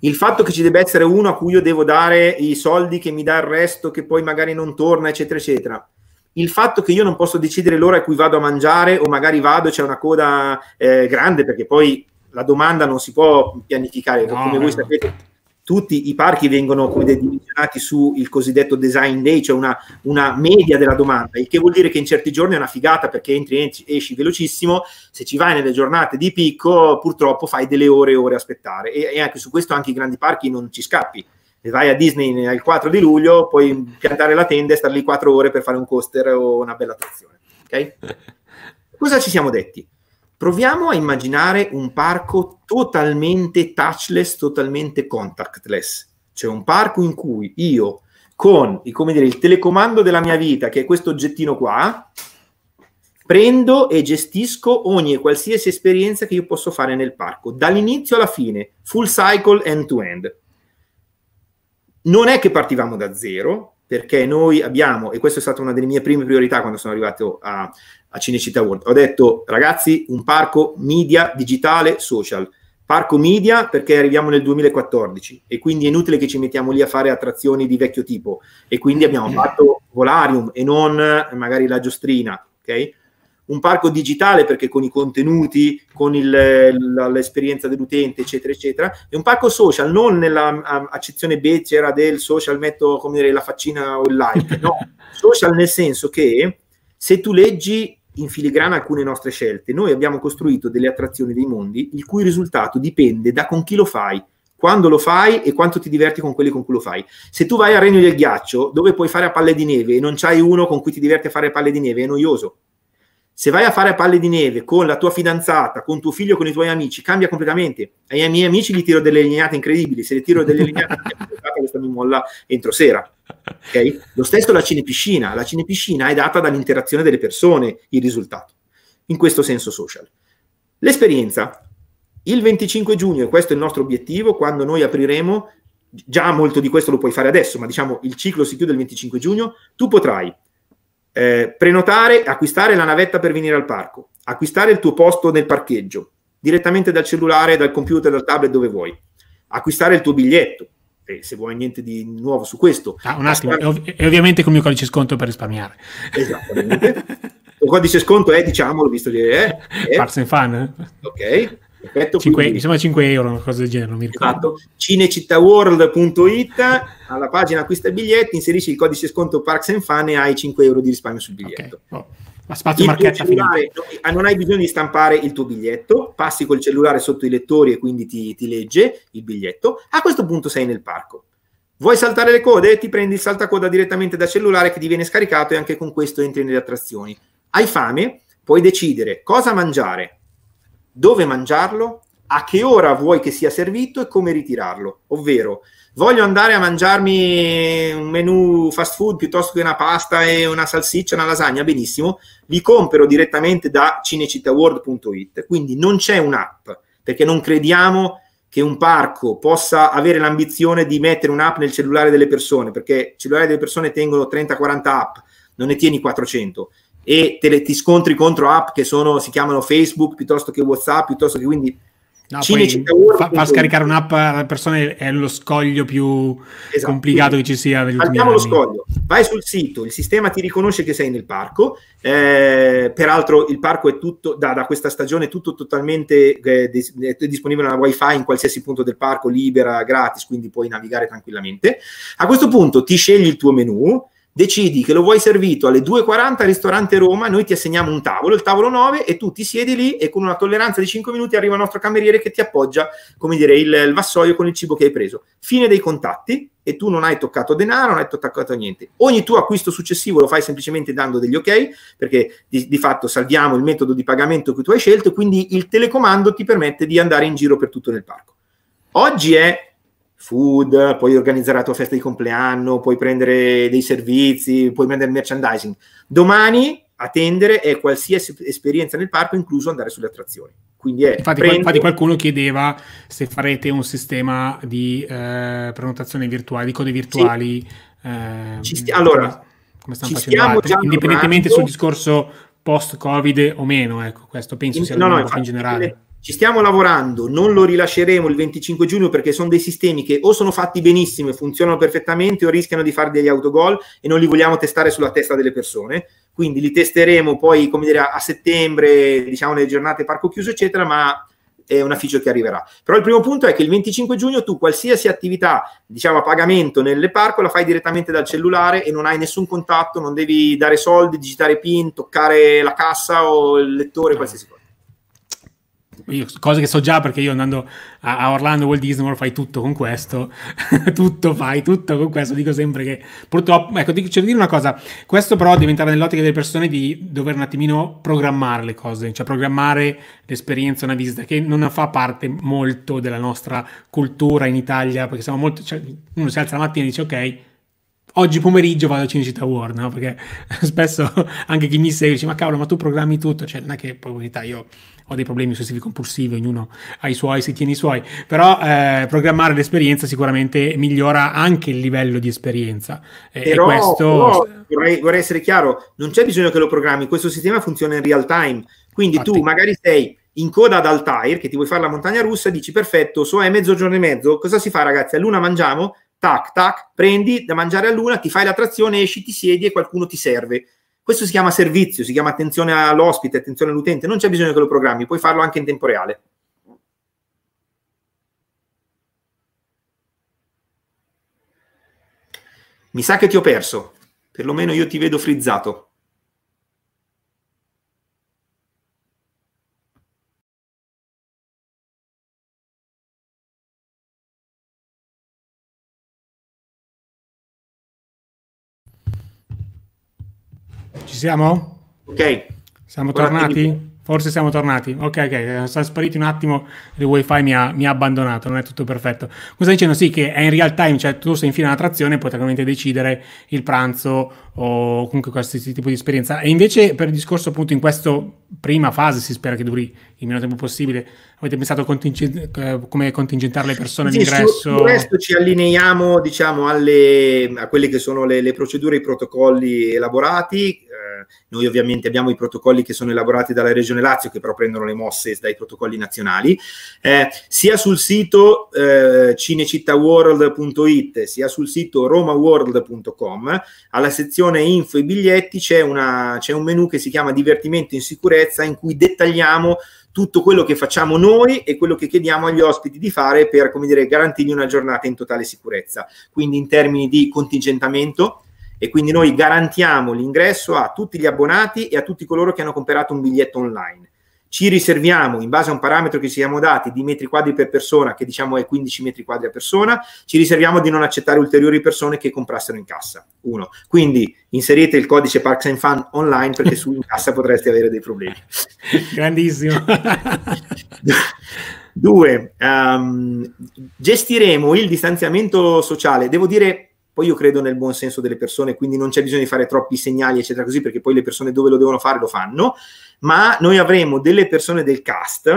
Il fatto che ci debba essere uno a cui io devo dare i soldi che mi dà il resto, che poi magari non torna, eccetera, eccetera. Il fatto che io non posso decidere l'ora a cui vado a mangiare o magari vado c'è una coda eh, grande perché poi la domanda non si può pianificare. No, come voi sapete, tutti i parchi vengono come divisionati sul cosiddetto design day, cioè una, una, media della domanda, il che vuol dire che in certi giorni è una figata perché entri e esci velocissimo, se ci vai nelle giornate di picco purtroppo fai delle ore e ore a aspettare e, e anche su questo anche i grandi parchi non ci scappi. Se vai a Disney il 4 di luglio puoi piantare la tenda e stare lì 4 ore per fare un coaster o una bella attrazione. Ok? Cosa ci siamo detti? Proviamo a immaginare un parco totalmente touchless, totalmente contactless. Cioè un parco in cui io con dire, il telecomando della mia vita, che è questo oggettino qua, prendo e gestisco ogni e qualsiasi esperienza che io posso fare nel parco, dall'inizio alla fine, full cycle end to end. Non è che partivamo da zero, perché noi abbiamo, e questa è stata una delle mie prime priorità quando sono arrivato a, a Cinecittà World, ho detto ragazzi un parco media, digitale, social, Parco media perché arriviamo nel 2014 e quindi è inutile che ci mettiamo lì a fare attrazioni di vecchio tipo. E quindi abbiamo fatto Volarium e non eh, magari la giostrina, ok? Un parco digitale perché con i contenuti, con il, l'esperienza dell'utente, eccetera, eccetera, e un parco social, non nella accezione becera del social, metto come dire la faccina o il like, no, social nel senso che se tu leggi in filigrana alcune nostre scelte. Noi abbiamo costruito delle attrazioni dei mondi il cui risultato dipende da con chi lo fai, quando lo fai e quanto ti diverti con quelli con cui lo fai. Se tu vai al Regno del Ghiaccio, dove puoi fare a palle di neve e non c'hai uno con cui ti diverti a fare palle di neve, è noioso. Se vai a fare a palle di neve con la tua fidanzata, con tuo figlio, con i tuoi amici, cambia completamente. Ai miei amici gli tiro delle lineate incredibili. Se le tiro delle lineate, questa mi molla entro sera. Okay? Lo stesso la cinepiscina. La cinepiscina è data dall'interazione delle persone il risultato. In questo senso social. L'esperienza. Il 25 giugno, e questo è il nostro obiettivo, quando noi apriremo, già molto di questo lo puoi fare adesso, ma diciamo il ciclo si chiude il 25 giugno, tu potrai eh, prenotare, acquistare la navetta per venire al parco, acquistare il tuo posto nel parcheggio, direttamente dal cellulare, dal computer, dal tablet, dove vuoi, acquistare il tuo biglietto, e se vuoi niente di nuovo su questo. Ah, un attimo, e, ov- e ovviamente con il mio codice sconto per risparmiare. Esattamente. il codice sconto è, diciamolo, visto che è... è Parks and Fun. Eh? Ok. Perfetto, 5, quindi, sembra 5 euro, una cosa del genere, non mi ricordo. Esatto. Cinecittaworld.it, alla pagina acquista biglietti, inserisci il codice sconto Parks and Fun e hai 5 euro di risparmio sul biglietto. Okay. Oh. Ma spazio marchetta non hai bisogno di stampare il tuo biglietto, passi col cellulare sotto i lettori e quindi ti, ti legge il biglietto. A questo punto sei nel parco. Vuoi saltare le code? Ti prendi il saltacoda direttamente da cellulare che ti viene scaricato e anche con questo entri nelle attrazioni. Hai fame? Puoi decidere cosa mangiare, dove mangiarlo, a che ora vuoi che sia servito e come ritirarlo. Ovvero, voglio andare a mangiarmi un menù fast food piuttosto che una pasta e una salsiccia, una lasagna, benissimo, li compro direttamente da cinecittaworld.it, quindi non c'è un'app, perché non crediamo che un parco possa avere l'ambizione di mettere un'app nel cellulare delle persone, perché i cellulari delle persone tengono 30-40 app, non ne tieni 400 e te le, ti scontri contro app che sono, si chiamano Facebook piuttosto che WhatsApp, piuttosto che quindi No, fa, far scaricare un'app alle persone è lo scoglio più esatto. complicato che ci sia anni. lo scoglio, vai sul sito, il sistema ti riconosce che sei nel parco, eh, peraltro il parco è tutto, da, da questa stagione tutto totalmente eh, dis- è disponibile una wifi in qualsiasi punto del parco, libera, gratis, quindi puoi navigare tranquillamente. A questo punto ti scegli il tuo menu, decidi che lo vuoi servito alle 2.40 al ristorante Roma, noi ti assegniamo un tavolo, il tavolo 9, e tu ti siedi lì e con una tolleranza di 5 minuti arriva il nostro cameriere che ti appoggia, come dire, il, il vassoio con il cibo che hai preso. Fine dei contatti e tu non hai toccato denaro, non hai toccato niente. Ogni tuo acquisto successivo lo fai semplicemente dando degli ok, perché di, di fatto salviamo il metodo di pagamento che tu hai scelto, quindi il telecomando ti permette di andare in giro per tutto nel parco. Oggi è food, puoi organizzare la tua festa di compleanno, puoi prendere dei servizi, puoi prendere merchandising. Domani attendere è qualsiasi esperienza nel parco, incluso andare sulle attrazioni. Quindi è, infatti, prendo... infatti, qualcuno chiedeva se farete un sistema di eh, prenotazione virtuale, di code virtuali. Sì. Eh, sti- allora, come stanno facendo indipendentemente sul discorso post-Covid o meno, ecco, questo penso sia no, no, in generale ci stiamo lavorando, non lo rilasceremo il 25 giugno perché sono dei sistemi che o sono fatti benissimo e funzionano perfettamente o rischiano di fare degli autogol e non li vogliamo testare sulla testa delle persone. Quindi li testeremo poi, come dire, a settembre, diciamo nelle giornate parco chiuso, eccetera, ma è una feature che arriverà. Però il primo punto è che il 25 giugno tu qualsiasi attività, diciamo a pagamento nelle parco, la fai direttamente dal cellulare e non hai nessun contatto, non devi dare soldi, digitare PIN, toccare la cassa o il lettore, qualsiasi cosa io, cose che so già perché io andando a, a Orlando Walt Disney World fai tutto con questo, tutto fai, tutto con questo, dico sempre che purtroppo, ecco, cerco di dire una cosa, questo però deve entrare nell'ottica delle persone di dover un attimino programmare le cose, cioè programmare l'esperienza, una visita, che non fa parte molto della nostra cultura in Italia, perché siamo molto, cioè, uno si alza la mattina e dice ok, oggi pomeriggio vado a Cinecittà World, no? Perché spesso anche chi mi segue dice, ma cavolo, ma tu programmi tutto, cioè non è che poi in realtà io ho dei problemi ossessivi compulsivi, ognuno ha i suoi, si tiene i suoi, però eh, programmare l'esperienza sicuramente migliora anche il livello di esperienza. Eh, però, questo... però vorrei, vorrei, essere chiaro, non c'è bisogno che lo programmi, questo sistema funziona in real time, quindi Infatti. tu magari sei in coda ad Altair, che ti vuoi fare la montagna russa, dici perfetto, so è mezzogiorno e mezzo, cosa si fa ragazzi? A luna mangiamo? Tac, tac, prendi da mangiare a luna, ti fai la trazione, esci, ti siedi e qualcuno ti serve. Questo si chiama servizio, si chiama attenzione all'ospite, attenzione all'utente, non c'è bisogno che lo programmi, puoi farlo anche in tempo reale. Mi sa che ti ho perso, perlomeno io ti vedo frizzato. Ci siamo? Ok. Siamo tornati? Forse siamo tornati. Ok, ok, sono spariti un attimo, il wifi mi ha, mi ha, abbandonato, non è tutto perfetto. Cosa dicendo? Sì, che è in real time, cioè tu sei in fila alla trazione puoi tranquillamente decidere il pranzo o comunque qualsiasi tipo di esperienza. E invece per il discorso appunto in questa prima fase, si spera che duri il meno tempo possibile, avete pensato contingent- eh, come contingentare le persone sì, all'ingresso? Su questo ci allineiamo diciamo alle, a quelle che sono le, le procedure i protocolli elaborati noi ovviamente abbiamo i protocolli che sono elaborati dalla Regione Lazio, che però prendono le mosse dai protocolli nazionali, eh, sia sul sito eh, cinecittaworld.it, sia sul sito romaworld.com, alla sezione info e biglietti c'è, una, c'è un menu che si chiama divertimento in sicurezza, in cui dettagliamo tutto quello che facciamo noi e quello che chiediamo agli ospiti di fare per, come dire, garantirgli una giornata in totale sicurezza. Quindi in termini di contingentamento, e quindi noi garantiamo l'ingresso a tutti gli abbonati e a tutti coloro che hanno comprato un biglietto online. Ci riserviamo, in base a un parametro che ci siamo dati, di metri quadri per persona, che diciamo è 15 metri quadri a persona, ci riserviamo di non accettare ulteriori persone che comprassero in cassa. Uno. Quindi inserite il codice Parks and Fun online perché su in cassa potreste avere dei problemi. Grandissimo. Due, um, gestiremo il distanziamento sociale. Devo dire poi io credo nel buon senso delle persone, quindi non c'è bisogno di fare troppi segnali, eccetera, così, perché poi le persone dove lo devono fare lo fanno. Ma noi avremo delle persone del cast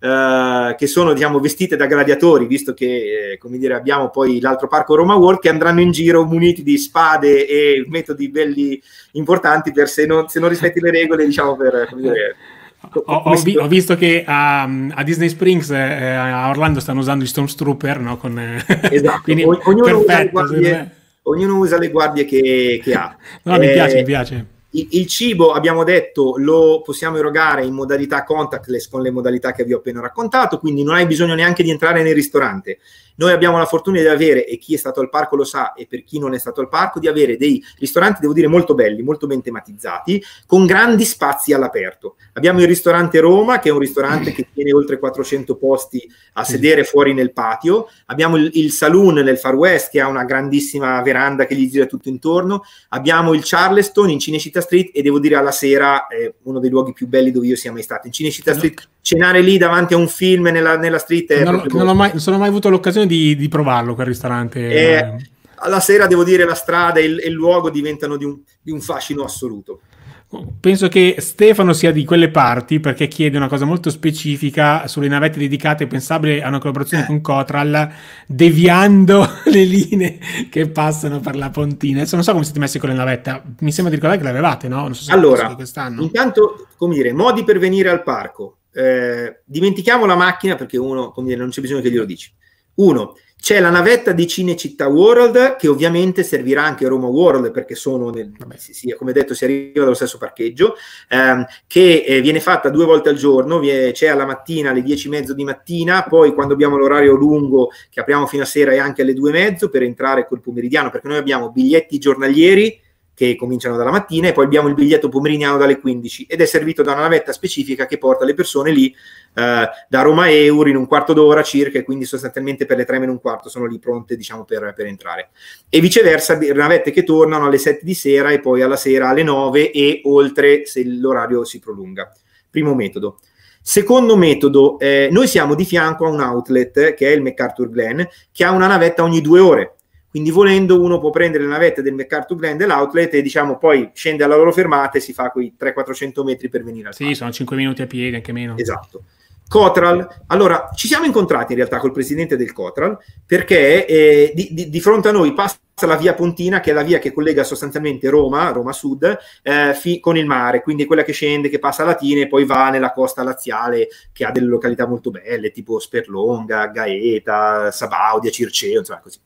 eh, che sono diciamo, vestite da gladiatori, visto che eh, come dire, abbiamo poi l'altro parco Roma World, che andranno in giro muniti di spade e metodi belli importanti per se non, se non rispetti le regole, diciamo per dire, ho, ho, vi, ho, visto che a, a Disney Springs eh, a Orlando stanno usando gli Stormtrooper no? Con, eh, esatto, quindi, ognuno, perfetto, usa ognuno usa le guardie che, che ha. No, eh, mi piace, mi piace. Il, cibo, abbiamo detto, lo possiamo erogare in modalità contactless con le modalità che vi ho appena raccontato, quindi non hai bisogno neanche di entrare nel ristorante. Noi abbiamo la fortuna di avere, e chi è stato al parco lo sa, e per chi non è stato al parco, di avere dei ristoranti, devo dire, molto belli, molto ben tematizzati, con grandi spazi all'aperto. Abbiamo il ristorante Roma, che è un ristorante che tiene oltre 400 posti a sedere fuori nel patio. Abbiamo il, il Saloon nel Far West, che ha una grandissima veranda che gli gira tutto intorno. Abbiamo il Charleston in Cinecittà Street, e devo dire, alla sera è uno dei luoghi più belli dove io sia mai stato. In Cinecittà Street, cenare lì davanti a un film nella, nella street non, non, ho mai, non sono mai avuto l'occasione di, di provarlo quel ristorante. Eh, alla sera devo dire la strada e il, e il luogo diventano di un, di un fascino assoluto. Penso che Stefano sia di quelle parti perché chiede una cosa molto specifica sulle navette dedicate pensabile a una collaborazione con Cotral, deviando le linee che passano per la pontina. Adesso non so come siete messi con le navette, mi sembra di ricordare che le avevate, no? So allora, intanto, come dire, modi per venire al parco. Eh, dimentichiamo la macchina perché uno, come dire, non c'è bisogno che glielo dici. Uno, c'è la navetta di Cinecittà World che ovviamente servirà anche a Roma World perché sono, nel, sì, come detto, si arriva dallo stesso parcheggio, ehm, che eh, viene fatta due volte al giorno, vie, c'è alla mattina alle 10 e mezzo di mattina, poi quando abbiamo l'orario lungo che apriamo fino a sera e anche alle 2 e mezzo per entrare col pomeridiano, perché noi abbiamo biglietti giornalieri che cominciano dalla mattina e poi abbiamo il biglietto pomeridiano dalle 15 ed è servito da una navetta specifica che porta le persone lì eh, da Roma a Euro in un quarto d'ora circa e quindi sostanzialmente per le 3 meno un quarto sono lì pronte diciamo per, per entrare. E viceversa navette che tornano alle 7 di sera e poi alla sera alle 9 e oltre se l'orario si prolunga. Primo metodo. Secondo metodo, eh, noi siamo di fianco a un outlet che è il MacArthur Glen, che ha una navetta ogni due ore. Quindi volendo uno può prendere le navette del MacArthur Glen dell'outlet e diciamo poi scende alla loro fermata e si fa quei 300-400 metri per venire al Sì, parco. sono 5 minuti a piedi, anche meno. Esatto. Cotral, allora ci siamo incontrati in realtà col presidente del Cotral perché eh, di, di, di, fronte a noi passa la via Pontina che è la via che collega sostanzialmente Roma, Roma Sud, eh, fi, con il mare, quindi quella che scende, che passa a Latina e poi va nella costa laziale che ha delle località molto belle tipo Sperlonga, Gaeta, Sabaudia, Circeo, insomma così.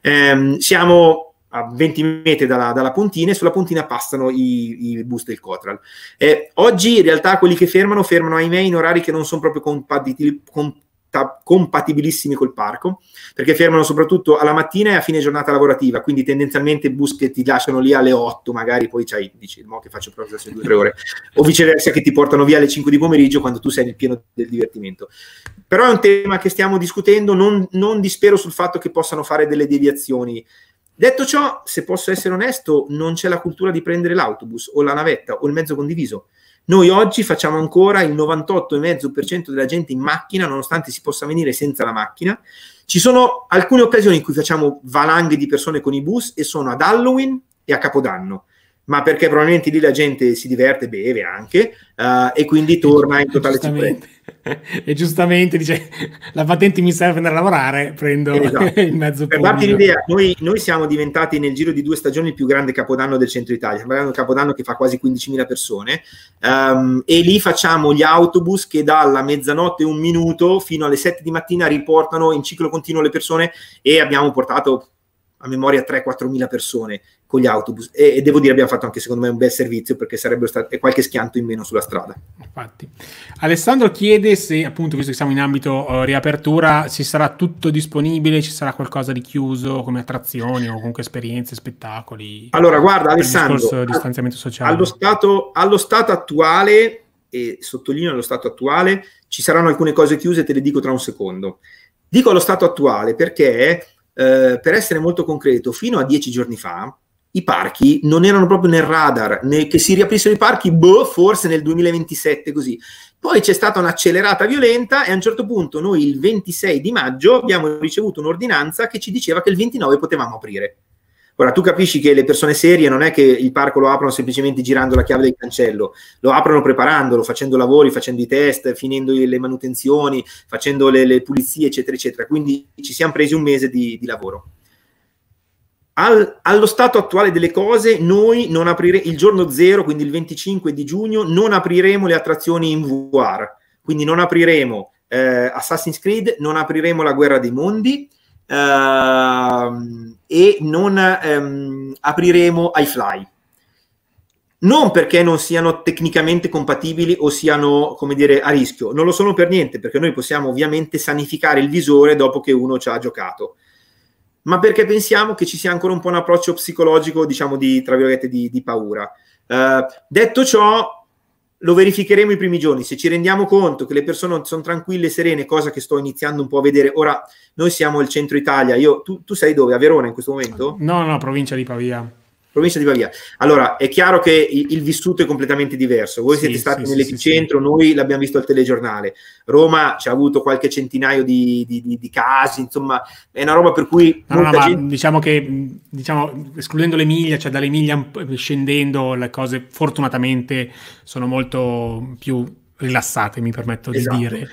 Eh, siamo a 20 metri dalla, dalla, pontina e sulla pontina passano i, i bus del Cotral. Eh, oggi in realtà quelli che fermano, fermano ahimè in orari che non sono proprio compatibili, compatibilissimi col parco, perché fermano soprattutto alla mattina e a fine giornata lavorativa, quindi tendenzialmente bus che ti lasciano lì alle 8, magari poi c'hai, dici, mo che faccio proprio queste due o ore, o viceversa che ti portano via alle 5 di pomeriggio quando tu sei nel pieno del divertimento. Però è un tema che stiamo discutendo, non, non dispero sul fatto che possano fare delle deviazioni Detto ciò, se posso essere onesto, non c'è la cultura di prendere l'autobus o la navetta o il mezzo condiviso. Noi oggi facciamo ancora il 98,5% della gente in macchina, nonostante si possa venire senza la macchina. Ci sono alcune occasioni in cui facciamo valanghe di persone con i bus e sono ad Halloween e a Capodanno ma perché probabilmente lì la gente si diverte, beve anche uh, e quindi torna in totale sicurezza. E giustamente dice la patente mi serve per andare a lavorare, prendo esatto. il mezzo Per darti l'idea, noi, noi, siamo diventati nel giro di due stagioni il più grande capodanno del centro Italia, stiamo parlando di un capodanno che fa quasi 15.000 persone um, e lì facciamo gli autobus che dalla mezzanotte un minuto fino alle 7 di mattina riportano in ciclo continuo le persone e abbiamo portato a memoria 3-4 mila persone con gli autobus e, e, devo dire abbiamo fatto anche secondo me un bel servizio perché sarebbe stato qualche schianto in meno sulla strada. Infatti. Alessandro chiede se appunto visto che siamo in ambito uh, riapertura ci sarà tutto disponibile, ci sarà qualcosa di chiuso come attrazioni o comunque esperienze, spettacoli. Allora guarda Alessandro, distanziamento sociale. Allo stato, allo stato attuale e sottolineo allo stato attuale ci saranno alcune cose chiuse, te le dico tra un secondo. Dico allo stato attuale perché eh, per essere molto concreto, fino a dieci giorni fa i parchi non erano proprio nel radar, né che si riaprissero i parchi, boh, forse nel 2027 così. Poi c'è stata un'accelerata violenta e a un certo punto noi il 26 di maggio abbiamo ricevuto un'ordinanza che ci diceva che il 29 potevamo aprire. Ora, tu capisci che le persone serie non è che il parco lo aprono semplicemente girando la chiave del cancello, lo aprono preparandolo, facendo lavori, facendo i test, finendo le manutenzioni, facendo le, le pulizie, eccetera, eccetera. Quindi ci siamo presi un mese di, di lavoro. Al, allo stato attuale delle cose, noi non apriremo il giorno zero, quindi il 25 di giugno, non apriremo le attrazioni in VR. Quindi non apriremo eh, Assassin's Creed, non apriremo la Guerra dei Mondi, uh, e non um, apriremo iFly. Non perché non siano tecnicamente compatibili o siano, come dire, a rischio, non lo sono per niente, perché noi possiamo ovviamente sanificare il visore dopo che uno ci ha giocato, ma perché pensiamo che ci sia ancora un po' un approccio psicologico, diciamo, di, tra di, di paura. Uh, detto ciò, lo verificheremo i primi giorni. Se ci rendiamo conto che le persone sono tranquille e serene, cosa che sto iniziando un po' a vedere. Ora, noi siamo il centro Italia. Io, tu, tu sei dove? A Verona in questo momento? No, no, provincia di Pavia provincia di Pavia. Allora, è chiaro che il, il vissuto è completamente diverso. Voi sì, siete stati sì, nell'epicentro, sì, noi l'abbiamo visto al telegiornale. Roma ci ha avuto qualche centinaio di, di, di, di casi, insomma, è una roba per cui... No, no, gente... diciamo che, diciamo, escludendo l'Emilia, cioè dall'Emilia scendendo, le cose fortunatamente sono molto più rilassate, mi permetto esatto. di dire.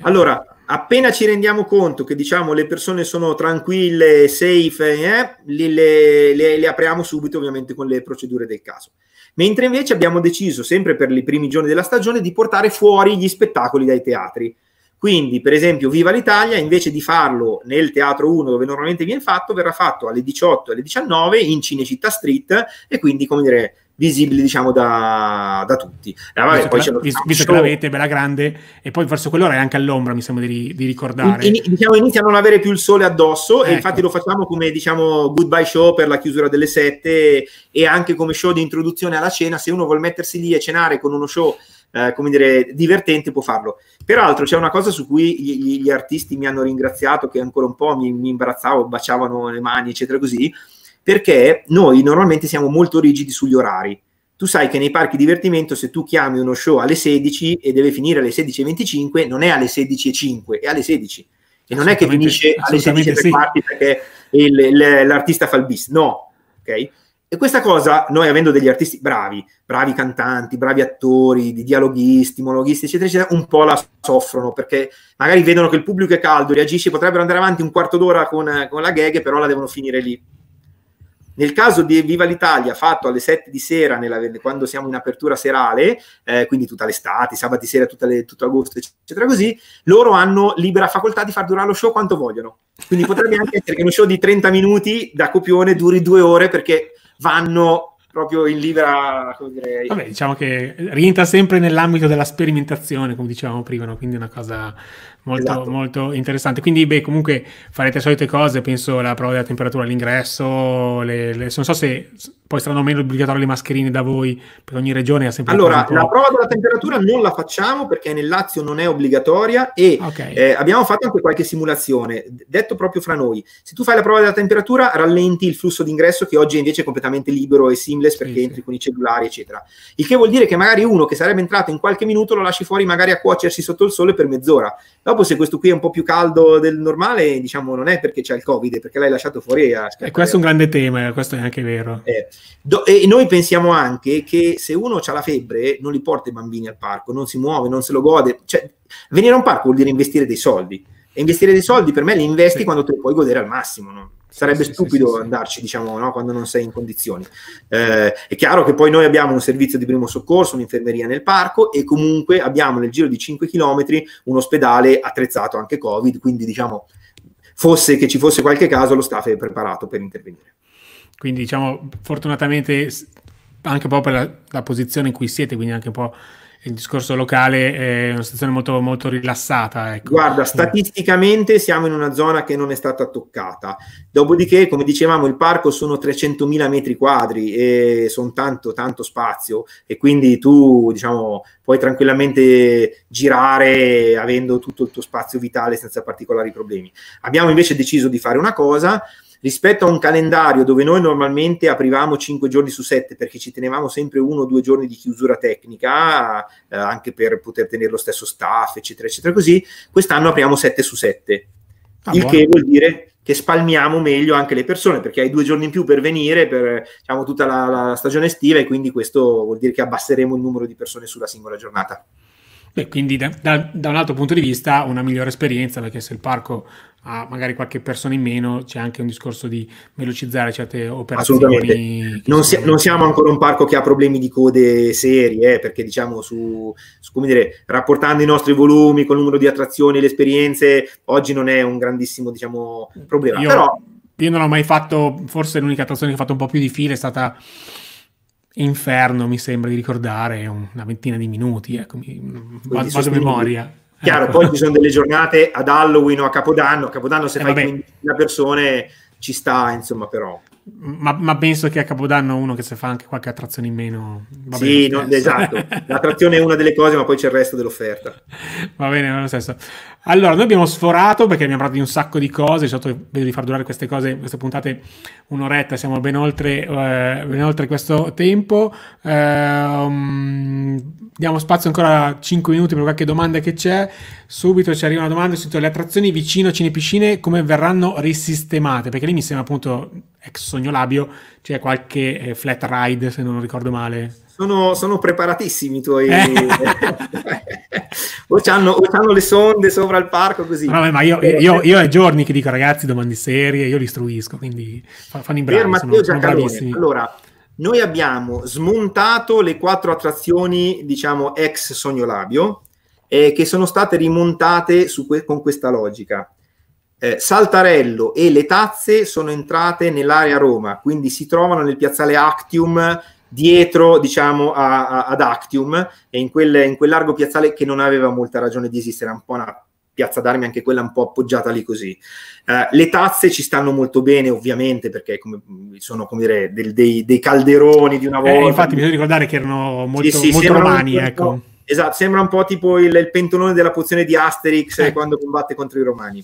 Allora, appena ci rendiamo conto che diciamo le persone sono tranquille, safe, eh, le, le, le, apriamo subito ovviamente con le procedure del caso. Mentre invece abbiamo deciso, sempre per i primi giorni della stagione, di portare fuori gli spettacoli dai teatri. Quindi, per esempio, Viva l'Italia, invece di farlo nel Teatro 1 dove normalmente viene fatto, verrà fatto alle 18 e alle 19 in Cinecittà Street e quindi, come dire, visibili diciamo da, da tutti. Eh, vabbè, visto, che, visto, visto che l'avete bella grande e poi forse quell'ora è anche all'ombra mi sembra di, di ricordare. In, in, diciamo, inizia a non avere più il sole addosso ecco. e infatti lo facciamo come diciamo goodbye show per la chiusura delle sette e anche come show di introduzione alla cena se uno vuole mettersi lì e cenare con uno show eh, come dire divertente può farlo. Peraltro c'è una cosa su cui gli, gli artisti mi hanno ringraziato che ancora un po' mi, mi imbarazzavo, baciavano le mani eccetera così perché noi normalmente siamo molto rigidi sugli orari. Tu sai che nei parchi divertimento se tu chiami uno show alle 16 e deve finire alle 16.25, non è alle 16.05, è alle 16. E non è che finisce alle 16.30 sì. perché il, il, l'artista fa il bis, no. Okay? E questa cosa, noi avendo degli artisti bravi, bravi cantanti, bravi attori, di dialoghisti, monologhisti, eccetera, eccetera, un po' la soffrono perché magari vedono che il pubblico è caldo, reagisce, potrebbero andare avanti un quarto d'ora con, con la gag, però la devono finire lì. Nel caso di Viva l'Italia, fatto alle 7 di sera, nella, quando siamo in apertura serale, eh, quindi tutta l'estate, sabati sera, le, tutto agosto, eccetera, così, loro hanno libera facoltà di far durare lo show quanto vogliono. Quindi potrebbe anche essere che uno show di 30 minuti da copione duri due ore perché vanno proprio in libera. Vabbè, diciamo che rientra sempre nell'ambito della sperimentazione, come dicevamo prima, no? quindi è una cosa molto, esatto. molto interessante. Quindi, beh, comunque farete le solite cose, penso la prova della temperatura all'ingresso, le, le, non so se poi saranno meno obbligatorie le mascherine da voi, per ogni regione ha sempre... Allora, la prova della temperatura non la facciamo perché nel Lazio non è obbligatoria e okay. eh, abbiamo fatto anche qualche simulazione. Detto proprio fra noi, se tu fai la prova della temperatura rallenti il flusso d'ingresso che oggi è invece completamente libero e seamless perché sì, entri sì. con i cellulari, eccetera. Il che vuol dire che magari uno che sarebbe entrato in qualche minuto lo lasci fuori magari a cuocersi sotto il sole per mezz'ora. Dopo se questo qui è un po' più caldo del normale, diciamo non è perché c'è il Covid, è perché l'hai lasciato fuori a E questo è un grande tema, questo è anche vero. Eh, do, e noi pensiamo anche che se uno ha la febbre non li porta i bambini al parco, non si muove, non se lo gode. Cioè, venire a un parco vuol dire investire dei soldi. E investire dei soldi per me li investi sì. quando te li puoi godere al massimo. No? Sarebbe sì, stupido sì, andarci, diciamo, no? quando non sei in condizioni. Eh, è chiaro che poi noi abbiamo un servizio di primo soccorso, un'infermeria nel parco e comunque abbiamo nel giro di 5 km un ospedale attrezzato anche Covid, quindi diciamo, fosse che ci fosse qualche caso, lo staff è preparato per intervenire. Quindi diciamo, fortunatamente anche po' per la, la posizione in cui siete, quindi anche un po' il discorso locale è una situazione molto, molto rilassata. Ecco. Guarda, statisticamente siamo in una zona che non è stata toccata. Dopodiché, come dicevamo, il parco sono 300.000 metri quadri e sono tanto, tanto spazio e quindi tu, diciamo, puoi tranquillamente girare avendo tutto il tuo spazio vitale senza particolari problemi. Abbiamo invece deciso di fare una cosa rispetto a un calendario dove noi normalmente aprivamo 5 giorni su 7 perché ci tenevamo sempre uno o due giorni di chiusura tecnica, eh, anche per poter tenere lo stesso staff, eccetera, eccetera, così, quest'anno apriamo 7 su 7. Ah, il buono. che vuol dire che spalmiamo meglio anche le persone perché hai due giorni in più per venire per diciamo, tutta la, la stagione estiva e quindi questo vuol dire che abbasseremo il numero di persone sulla singola giornata. Beh, quindi da, da, da, un altro punto di vista una migliore esperienza perché se il parco ha magari qualche persona in meno c'è anche un discorso di velocizzare certe operazioni. Non, si, non, siamo ancora un parco che ha problemi di code serie eh, perché diciamo su, su, come dire, rapportando i nostri volumi con il numero di attrazioni, le esperienze, oggi non è un grandissimo diciamo, problema. Io, Però, io non ho mai fatto, forse l'unica attrazione che ho fatto un po' più di fila è stata Inferno mi sembra di ricordare una ventina di minuti, ecco, mi, vado a memoria. Chiaro, poi ci sono delle giornate ad Halloween o a Capodanno, Capodanno se eh, fai 15.000 persone ci sta, insomma, però. Ma, ma, penso che a Capodanno uno che se fa anche qualche attrazione in meno. Va sì, no, esatto. L'attrazione è una delle cose, ma poi c'è il resto dell'offerta. Va bene, va lo stesso. Allora, noi abbiamo sforato perché abbiamo parlato di un sacco di cose. Sotto vedo di far durare queste cose, queste puntate un'oretta. Siamo ben oltre, eh, ben oltre questo tempo. Eh, diamo spazio ancora a 5 minuti per qualche domanda che c'è. Subito ci arriva una domanda su le attrazioni vicino a cinepiscine come verranno risistemate? Perché lì mi sembra appunto ex sogno labio, c'è qualche eh, flat ride se non ricordo male. Sono, sono preparatissimi i tuoi. Eh. o, c'hanno, o c'hanno le sonde sopra il parco così. No, ma io, io, io è giorni che dico ragazzi domande serie, io li istruisco, quindi fanno i bravi, sono, sono. Allora, noi abbiamo smontato le quattro attrazioni, diciamo, ex Sogno Labio, eh, che sono state rimontate que- con questa logica. Eh, Saltarello e le tazze sono entrate nell'area Roma, quindi si trovano nel piazzale Actium dietro diciamo a, a, ad Actium e in quel, in quel largo piazzale che non aveva molta ragione di esistere, un po' una piazza d'armi anche quella un po' appoggiata lì così. Uh, le tazze ci stanno molto bene ovviamente perché come, sono come dire del, dei, dei, calderoni di una volta. Eh, infatti bisogna ricordare che erano molto, sì, sì, molto romani, ecco. Esatto, sembra un po' tipo il, il pentolone della pozione di Asterix eh. quando combatte contro i romani.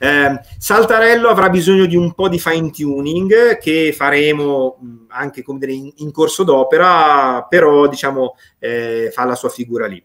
Eh, Saltarello avrà bisogno di un po' di fine tuning che faremo anche come dire, in, in, corso d'opera, però diciamo eh, fa la sua figura lì.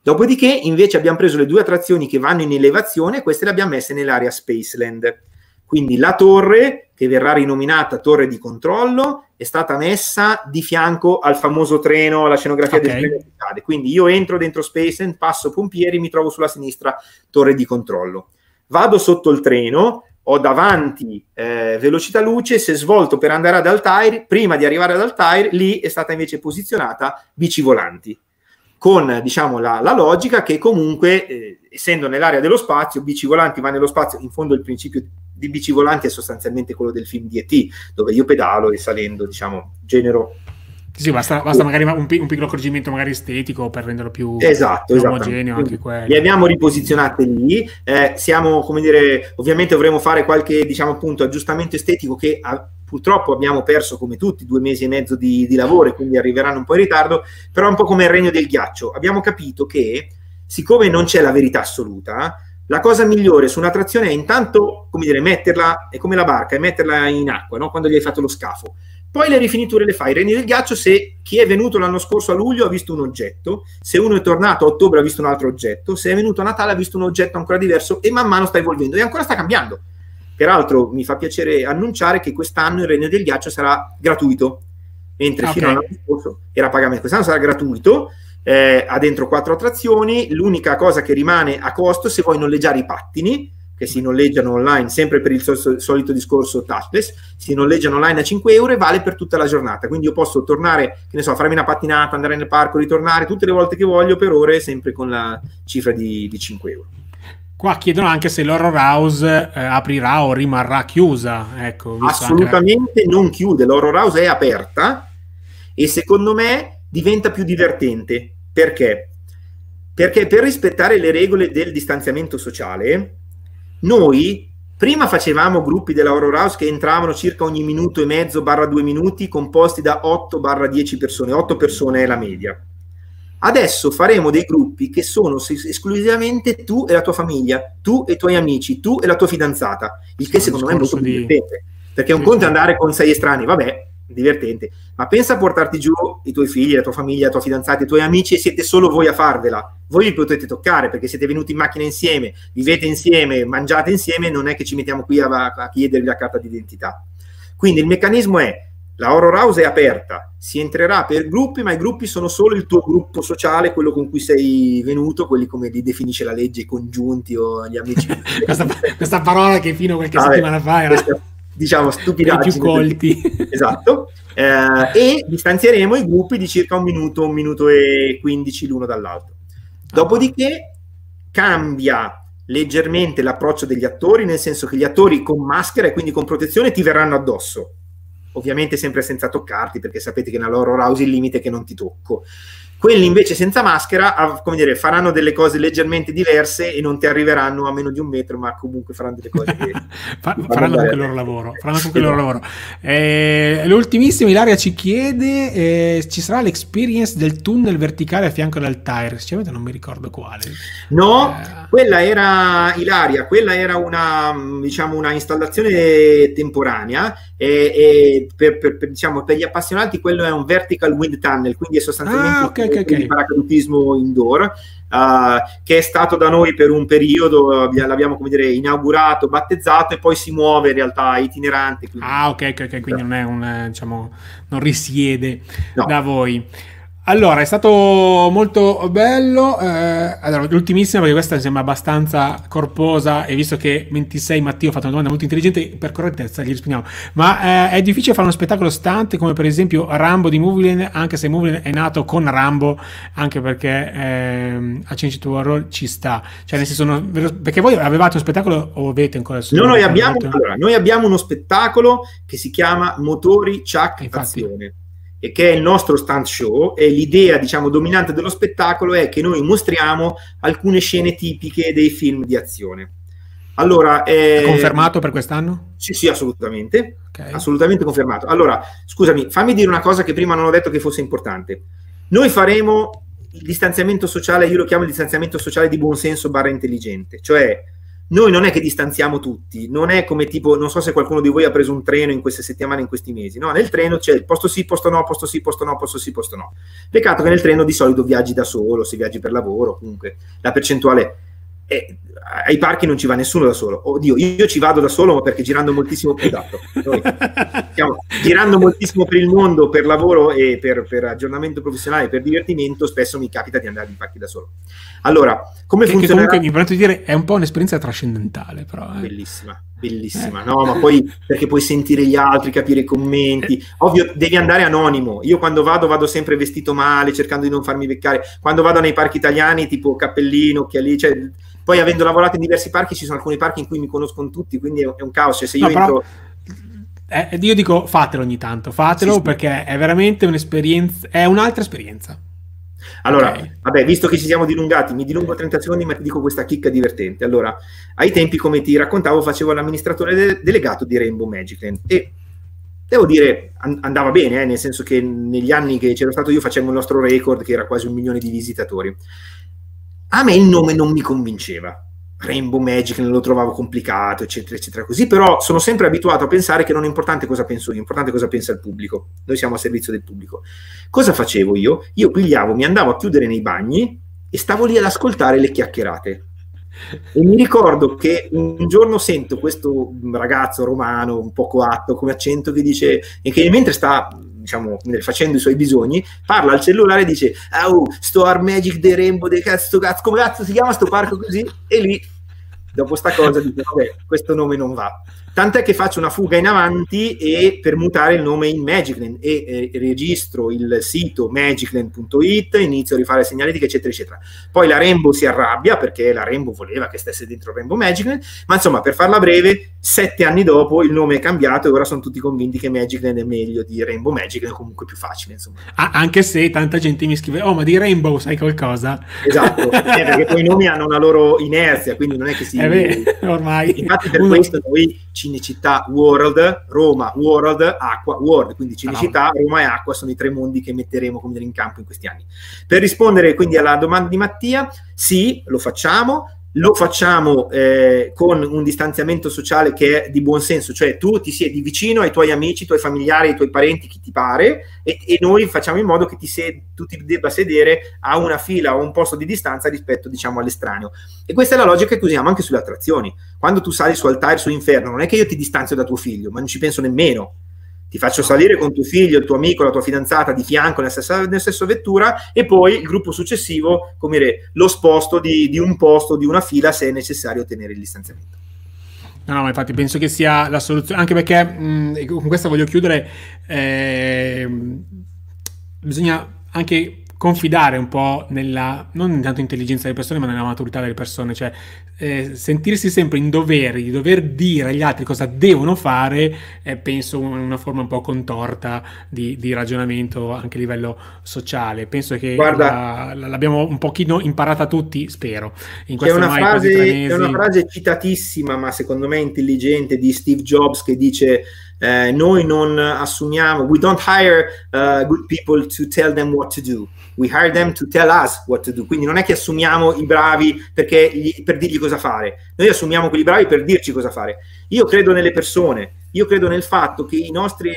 Dopodiché invece abbiamo preso le due attrazioni che vanno in elevazione e queste le abbiamo messe nell'area Spaceland. Quindi la torre, che verrà rinominata torre di controllo, è stata messa di fianco al famoso treno, alla scenografia okay. del treno Quindi io entro dentro Space passo Pompieri, mi trovo sulla sinistra torre di controllo. Vado sotto il treno, ho davanti eh, velocità luce, se svolto per andare ad Altair, prima di arrivare ad Altair, lì è stata invece posizionata bici volanti con diciamo, la, la, logica che comunque, eh, essendo nell'area dello spazio, bici volanti va nello spazio, in fondo il principio di bici volanti è sostanzialmente quello del film di E.T., dove io pedalo e salendo, diciamo, genero... Sì, basta, basta magari un, un, piccolo accorgimento magari estetico per renderlo più, esatto, più omogeneo anche quello. Le abbiamo riposizionate lì, eh, siamo, come dire, ovviamente dovremo fare qualche, diciamo appunto, aggiustamento estetico che... Ha, purtroppo abbiamo perso come tutti due mesi e mezzo di, di lavoro e quindi arriveranno un po' in ritardo, però è un po' come il regno del ghiaccio. Abbiamo capito che siccome non c'è la verità assoluta, la cosa migliore su un'attrazione è intanto, come dire, metterla, è come la barca, è metterla in acqua, no? quando gli hai fatto lo scafo. Poi le rifiniture le fai. I del ghiaccio se chi è venuto l'anno scorso a luglio ha visto un oggetto, se uno è tornato a ottobre ha visto un altro oggetto, se è venuto a Natale ha visto un oggetto ancora diverso e man mano sta evolvendo e ancora sta cambiando. Peraltro mi fa piacere annunciare che quest'anno il Regno del Ghiaccio sarà gratuito, mentre okay. fino all'anno scorso era pagamento. Quest'anno sarà gratuito, eh, ha dentro quattro attrazioni, l'unica cosa che rimane a costo se vuoi noleggiare i pattini, che si noleggiano online sempre per il sol- solito discorso touchless, si noleggiano online a 5 euro e vale per tutta la giornata. Quindi io posso tornare, che ne so, farmi una pattinata, andare nel parco, ritornare tutte le volte che voglio per ore, sempre con la cifra di, di 5 euro. Qua chiedono anche se l'Horror House eh, aprirà o rimarrà chiusa. Ecco, Assolutamente la... non chiude, l'Horror House è aperta e secondo me diventa più divertente. Perché? Perché per rispettare le regole del distanziamento sociale, noi prima facevamo gruppi della Horror House che entravano circa ogni minuto e mezzo barra due minuti composti da 8 barra 10 persone, 8 persone è la media Adesso faremo dei gruppi che sono esclusivamente tu e la tua famiglia, tu e i tuoi amici, tu e la tua fidanzata, il che secondo me è molto di... divertente. Perché un conto è andare con sei estranei, vabbè, divertente, ma pensa a portarti giù i tuoi figli, la tua famiglia, la tua fidanzata, i tuoi amici e siete solo voi a farvela. Voi li potete toccare perché siete venuti in macchina insieme, vivete insieme, mangiate insieme, non è che ci mettiamo qui a, a chiedervi la carta d'identità. Quindi il meccanismo è la Horror House è aperta, si entrerà per gruppi, ma i gruppi sono solo il tuo gruppo sociale, quello con cui sei venuto, quelli come li definisce la legge, i congiunti o gli amici. questa, questa, parola che fino a qualche ah, settimana fa era... Questa, diciamo, stupidaggine. più colti. esatto. Eh, e distanzieremo i gruppi di circa un minuto, un minuto e quindici l'uno dall'altro. Dopodiché cambia leggermente l'approccio degli attori, nel senso che gli attori con maschera e quindi con protezione ti verranno addosso ovviamente sempre senza toccarti, perché sapete che nella loro house il limite è che non ti tocco. Quelli invece senza maschera, come dire, faranno delle cose leggermente diverse e non ti arriveranno a meno di un metro, ma comunque faranno delle cose che Fa, faranno anche il loro lavoro. Faranno anche il loro lavoro. Eh, l'ultimissimo, Ilaria ci chiede: eh, ci sarà l'experience del tunnel verticale a fianco dell'Altair? Sinceramente non mi ricordo quale. No, eh. quella era Ilaria, quella era una, diciamo, una installazione temporanea e, e per, per, per, diciamo, per, gli appassionati quello è un vertical wind tunnel, quindi è sostanzialmente ah, okay, okay, okay. paracadutismo indoor, uh, che è stato da noi per un periodo, l'abbiamo come dire inaugurato, battezzato e poi si muove in realtà itinerante. Quindi... Ah ok, ok, quindi non è un, diciamo, non risiede no. da voi. Allora, è stato molto bello. Eh, allora, l'ultimissima, perché questa mi sembra abbastanza corposa, e visto che 26 Matteo ha fatto una domanda molto intelligente, per correttezza gli rispondiamo. Ma eh, è difficile fare uno spettacolo stante come per esempio Rambo di Movieland, anche se Movieland è nato con Rambo, anche perché eh, a Change to Horror ci sta. Cioè, nel senso, non, perché voi avevate uno spettacolo o avete ancora? No, noi abbiamo, allora, noi abbiamo uno spettacolo che si chiama Motori Chuck Azione e che è il nostro stunt show e l'idea diciamo dominante dello spettacolo è che noi mostriamo alcune scene tipiche dei film di azione. Allora, eh, confermato per quest'anno? Sì, sì, assolutamente. Okay. Assolutamente confermato. Allora, scusami, fammi dire una cosa che prima non ho detto che fosse importante. Noi faremo il distanziamento sociale, io lo chiamo il distanziamento sociale di buonsenso barra intelligente, cioè noi non è che distanziamo tutti, non è come tipo, non so se qualcuno di voi ha preso un treno in queste settimane, in questi mesi, no, nel treno c'è il posto sì, posto no, posto sì, posto no, posto sì, posto no. Peccato che nel treno di solito viaggi da solo, se viaggi per lavoro, comunque la percentuale eh, ai parchi non ci va nessuno da solo. Oddio, io ci vado da solo perché girando moltissimo diciamo, girando moltissimo per il mondo, per lavoro e per, per, aggiornamento professionale, per divertimento, spesso mi capita di andare in parchi da solo. Allora, come funziona? Comunque mi permetto di dire, è un po' un'esperienza trascendentale, però. Eh. Bellissima, bellissima, eh. no? Ma poi perché puoi sentire gli altri, capire i commenti. Ovvio, devi andare anonimo. Io quando vado, vado sempre vestito male, cercando di non farmi beccare. Quando vado nei parchi italiani, tipo cappellino, occhiali, cioè poi avendo lavorato in diversi parchi, ci sono alcuni parchi in cui mi conoscono tutti, quindi è un caos. Cioè, se io no, entro... però... Eh, io dico fatelo ogni tanto, fatelo sì, perché sì. è veramente un'esperienza, è un'altra esperienza. Allora, okay. vabbè, visto che ci siamo dilungati, mi dilungo 30 secondi, ma ti dico questa chicca divertente. Allora, ai tempi, come ti raccontavo, facevo l'amministratore de- delegato di Rainbow Magic Land e devo dire an- andava bene, eh, nel senso che negli anni che c'ero stato io facevo il nostro record, che era quasi un milione di visitatori a me il nome non mi convinceva. Rainbow Magic non lo trovavo complicato, eccetera, eccetera, così, però sono sempre abituato a pensare che non è importante cosa penso io, è importante cosa pensa il pubblico. Noi siamo a servizio del pubblico. Cosa facevo io? Io pigliavo, mi andavo a chiudere nei bagni e stavo lì ad ascoltare le chiacchierate. E mi ricordo che un giorno sento questo ragazzo romano, un po' coatto come accento, che dice, e che mentre sta diciamo, facendo i suoi bisogni, parla al cellulare e dice, oh, sto Art Magic de Rainbow, de cazzo, cazzo, come cazzo si chiama sto parco così? E lì, dopo sta cosa, dice, vabbè, questo nome non va. Tant'è che faccio una fuga in avanti e per mutare il nome in Magicland e eh, registro il sito magicland.it, inizio a rifare segnaletiche, eccetera, eccetera. Poi la Rainbow si arrabbia perché la Rainbow voleva che stesse dentro Rainbow Magicland, ma insomma, per farla breve, sette anni dopo il nome è cambiato e ora sono tutti convinti che Magicland è meglio di Rainbow Magicland, comunque più facile, insomma. Ah, anche se tanta gente mi scrive, oh, ma di Rainbow sai qualcosa? Esatto, eh, perché poi i nomi hanno una loro inerzia, quindi non è che si... È vero, ormai. Infatti per Uno... questo noi Cinecittà World, Roma World, Acqua World, quindi Cinecittà, Roma e Acqua sono i tre mondi che metteremo come in campo in questi anni. Per rispondere quindi alla domanda di Mattia, sì, lo facciamo, lo facciamo eh, con un distanziamento sociale che è di buon senso, cioè tu ti siedi vicino ai tuoi amici, ai tuoi familiari, ai tuoi parenti, chi ti pare, e, e noi facciamo in modo che ti sed- tu ti debba sedere a una fila o un posto di distanza rispetto, diciamo, all'estraneo. E questa è la logica che usiamo anche sulle attrazioni. Quando tu sali su Altair, su Inferno, non è che io ti distanzio da tuo figlio, ma non ci penso nemmeno ti faccio salire con tuo figlio, il tuo amico, la tua fidanzata di fianco nella stessa, nella stessa vettura e poi il gruppo successivo, come dire, lo sposto di, di un posto, di una fila se è necessario tenere il distanziamento. No, no, ma infatti penso che sia la soluzione, anche perché mh, con questa voglio chiudere, eh, bisogna anche confidare un po' nella, non tanto intelligenza delle persone, ma nella maturità delle persone, cioè eh, sentirsi sempre in dovere di dover dire agli altri cosa devono fare, è penso una forma un po' contorta di, di ragionamento anche a livello sociale. Penso che Guarda, la, l'abbiamo un pochino imparata tutti, spero. In è, una frase, è una frase citatissima, ma secondo me intelligente, di Steve Jobs che dice eh, noi non assumiamo, we don't hire uh, good people to tell them what to do we hire them to tell us what to do. Quindi non è che assumiamo i bravi gli, per dirgli cosa fare, noi assumiamo quelli bravi per dirci cosa fare. Io credo nelle persone, io credo nel fatto che i nostri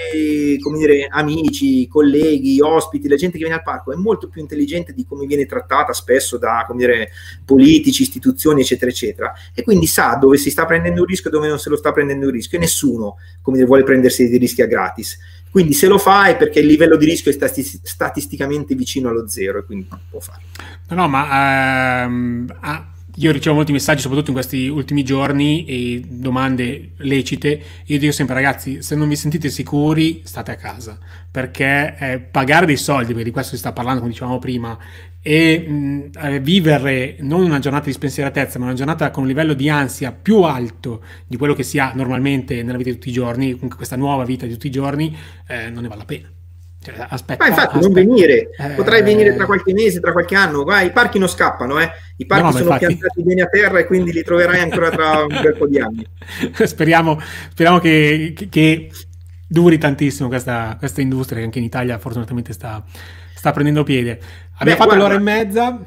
dire, amici, colleghi, ospiti, la gente che viene al parco è molto più intelligente di come viene trattata spesso da dire, politici, istituzioni, eccetera, eccetera. E quindi sa dove si sta prendendo un rischio e dove non se lo sta prendendo un rischio. E nessuno dire, vuole prendersi dei rischi a gratis. Quindi se lo fa è perché il livello di rischio è stati- statisticamente vicino allo zero e quindi può farlo. No, no, ma ehm, ah, io ricevo molti messaggi, soprattutto in questi ultimi giorni, e domande lecite. Io dico sempre, ragazzi, se non vi sentite sicuri, state a casa. Perché eh, pagare dei soldi, perché di questo si sta parlando, come dicevamo prima, e mh, eh, vivere non una giornata di spensieratezza, ma una giornata con un livello di ansia più alto di quello che si ha normalmente nella vita di tutti i giorni, comunque questa nuova vita di tutti i giorni, eh, non ne vale la pena. Cioè, aspetta, Ma infatti, aspetta. non venire, eh, potrai venire tra qualche mese, tra qualche anno. Vai, I parchi non scappano, eh. I parchi no, sono infatti... piantati bene a terra e quindi li troverai ancora tra un bel po' di anni. speriamo, speriamo che, che, duri tantissimo questa, questa industria che anche in Italia fortunatamente sta, sta prendendo piede. Abbiamo Beh, fatto guarda, l'ora e mezza.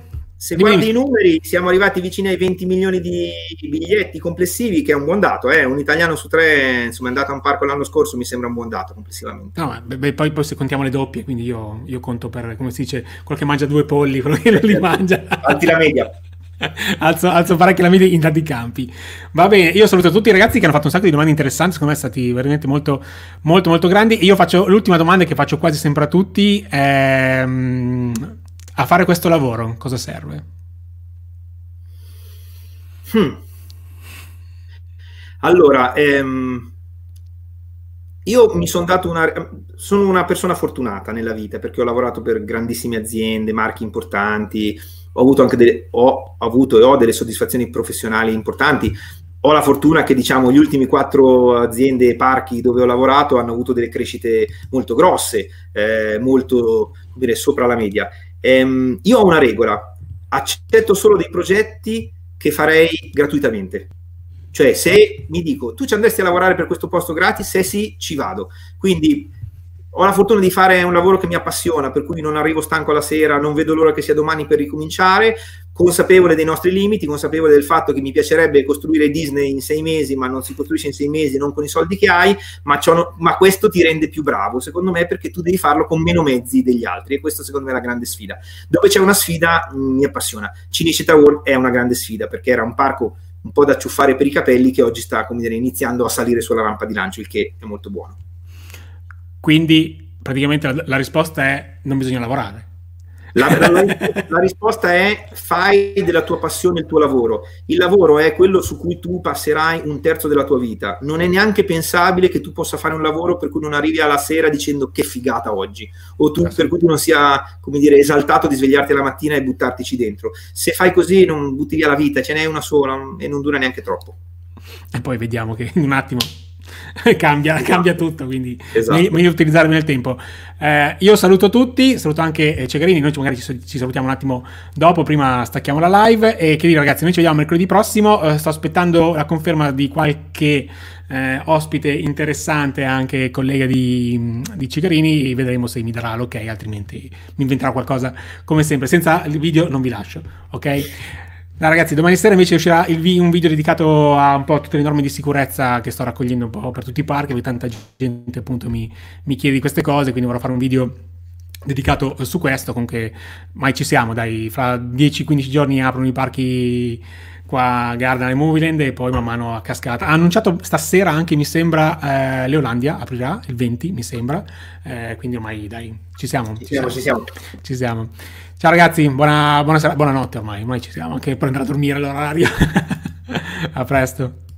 Se Dimmi. guardi i numeri, siamo arrivati vicini ai 20 milioni di biglietti complessivi, che è un buon dato. Eh? Un italiano su tre insomma, è andato a un parco l'anno scorso, mi sembra un buon dato complessivamente. No, beh, poi, poi, se contiamo le doppie, quindi io, io, conto per, come si dice, quello che mangia due polli, quello che non li mangia. Alti la media. alzo, alzo parecchio la media in tanti campi. Va bene, io saluto tutti i ragazzi che hanno fatto un sacco di domande interessanti, secondo me sono stati veramente molto, molto, molto grandi. Io faccio l'ultima domanda che faccio quasi sempre a tutti, ehm, a fare questo lavoro cosa serve? Hmm. Allora, ehm, io mi sono dato una... sono una persona fortunata nella vita perché ho lavorato per grandissime aziende, marchi importanti, ho avuto anche delle, ho avuto e ho delle soddisfazioni professionali importanti. Ho la fortuna che diciamo gli ultimi quattro aziende e parchi dove ho lavorato hanno avuto delle crescite molto grosse, eh, molto dire, sopra la media. Ehm, io ho una regola, accetto solo dei progetti che farei gratuitamente. Cioè, se mi dico, tu ci andresti a lavorare per questo posto gratis? Se sì, ci vado. Quindi ho la fortuna di fare un lavoro che mi appassiona, per cui non arrivo stanco la sera, non vedo l'ora che sia domani per ricominciare, consapevole dei nostri limiti, consapevole del fatto che mi piacerebbe costruire Disney in sei mesi, ma non si costruisce in sei mesi, non con i soldi che hai, ma, ma questo ti rende più bravo, secondo me, perché tu devi farlo con meno mezzi degli altri e questo secondo me è la grande sfida. Dove c'è una sfida mm, mi appassiona. Cinecittà World è una grande sfida perché era un parco un po' da ciuffare per i capelli che oggi sta, dire, iniziando a salire sulla rampa di lancio, il che è molto buono. Quindi praticamente la, la risposta è non bisogna lavorare. La, la, la, risposta è fai della tua passione il tuo lavoro. Il lavoro è quello su cui tu passerai un terzo della tua vita. Non è neanche pensabile che tu possa fare un lavoro per cui non arrivi alla sera dicendo che figata oggi, o tu, per cui tu non sia, come dire, esaltato di svegliarti la mattina e buttartici dentro. Se fai così non butti via la vita, ce n'è una sola e non dura neanche troppo. E poi vediamo che in un attimo cambia, esatto. cambia, tutto, quindi esatto. meglio, utilizzare nel tempo. Eh, io saluto tutti, saluto anche eh, Cegarini, noi magari ci, ci, salutiamo un attimo dopo, prima stacchiamo la live e che dire ragazzi, noi ci vediamo mercoledì prossimo, eh, sto aspettando la conferma di qualche eh, ospite interessante, anche collega di, di Cigarini, vedremo se mi darà l'ok, altrimenti mi inventerà qualcosa come sempre, senza il video non vi lascio, ok? No, ragazzi, domani sera invece uscirà vi- un video dedicato a un po' tutte le norme di sicurezza che sto raccogliendo un po' per tutti i parchi, perché tanta gente appunto mi, mi chiede di queste cose, quindi vorrò fare un video dedicato su questo, comunque mai ci siamo, dai, fra 10-15 giorni aprono i parchi qua Garden e Movieland e poi man mano a cascata. Ha annunciato stasera anche, mi sembra, eh, Leolandia aprirà il 20, mi sembra, eh, quindi ormai dai, ci siamo. Ci, ci siamo, siamo, ci siamo. Ci siamo. Ciao ragazzi, buona, buona sera, buonanotte ormai, ormai ci siamo, anche per andare a dormire all'orario. a presto.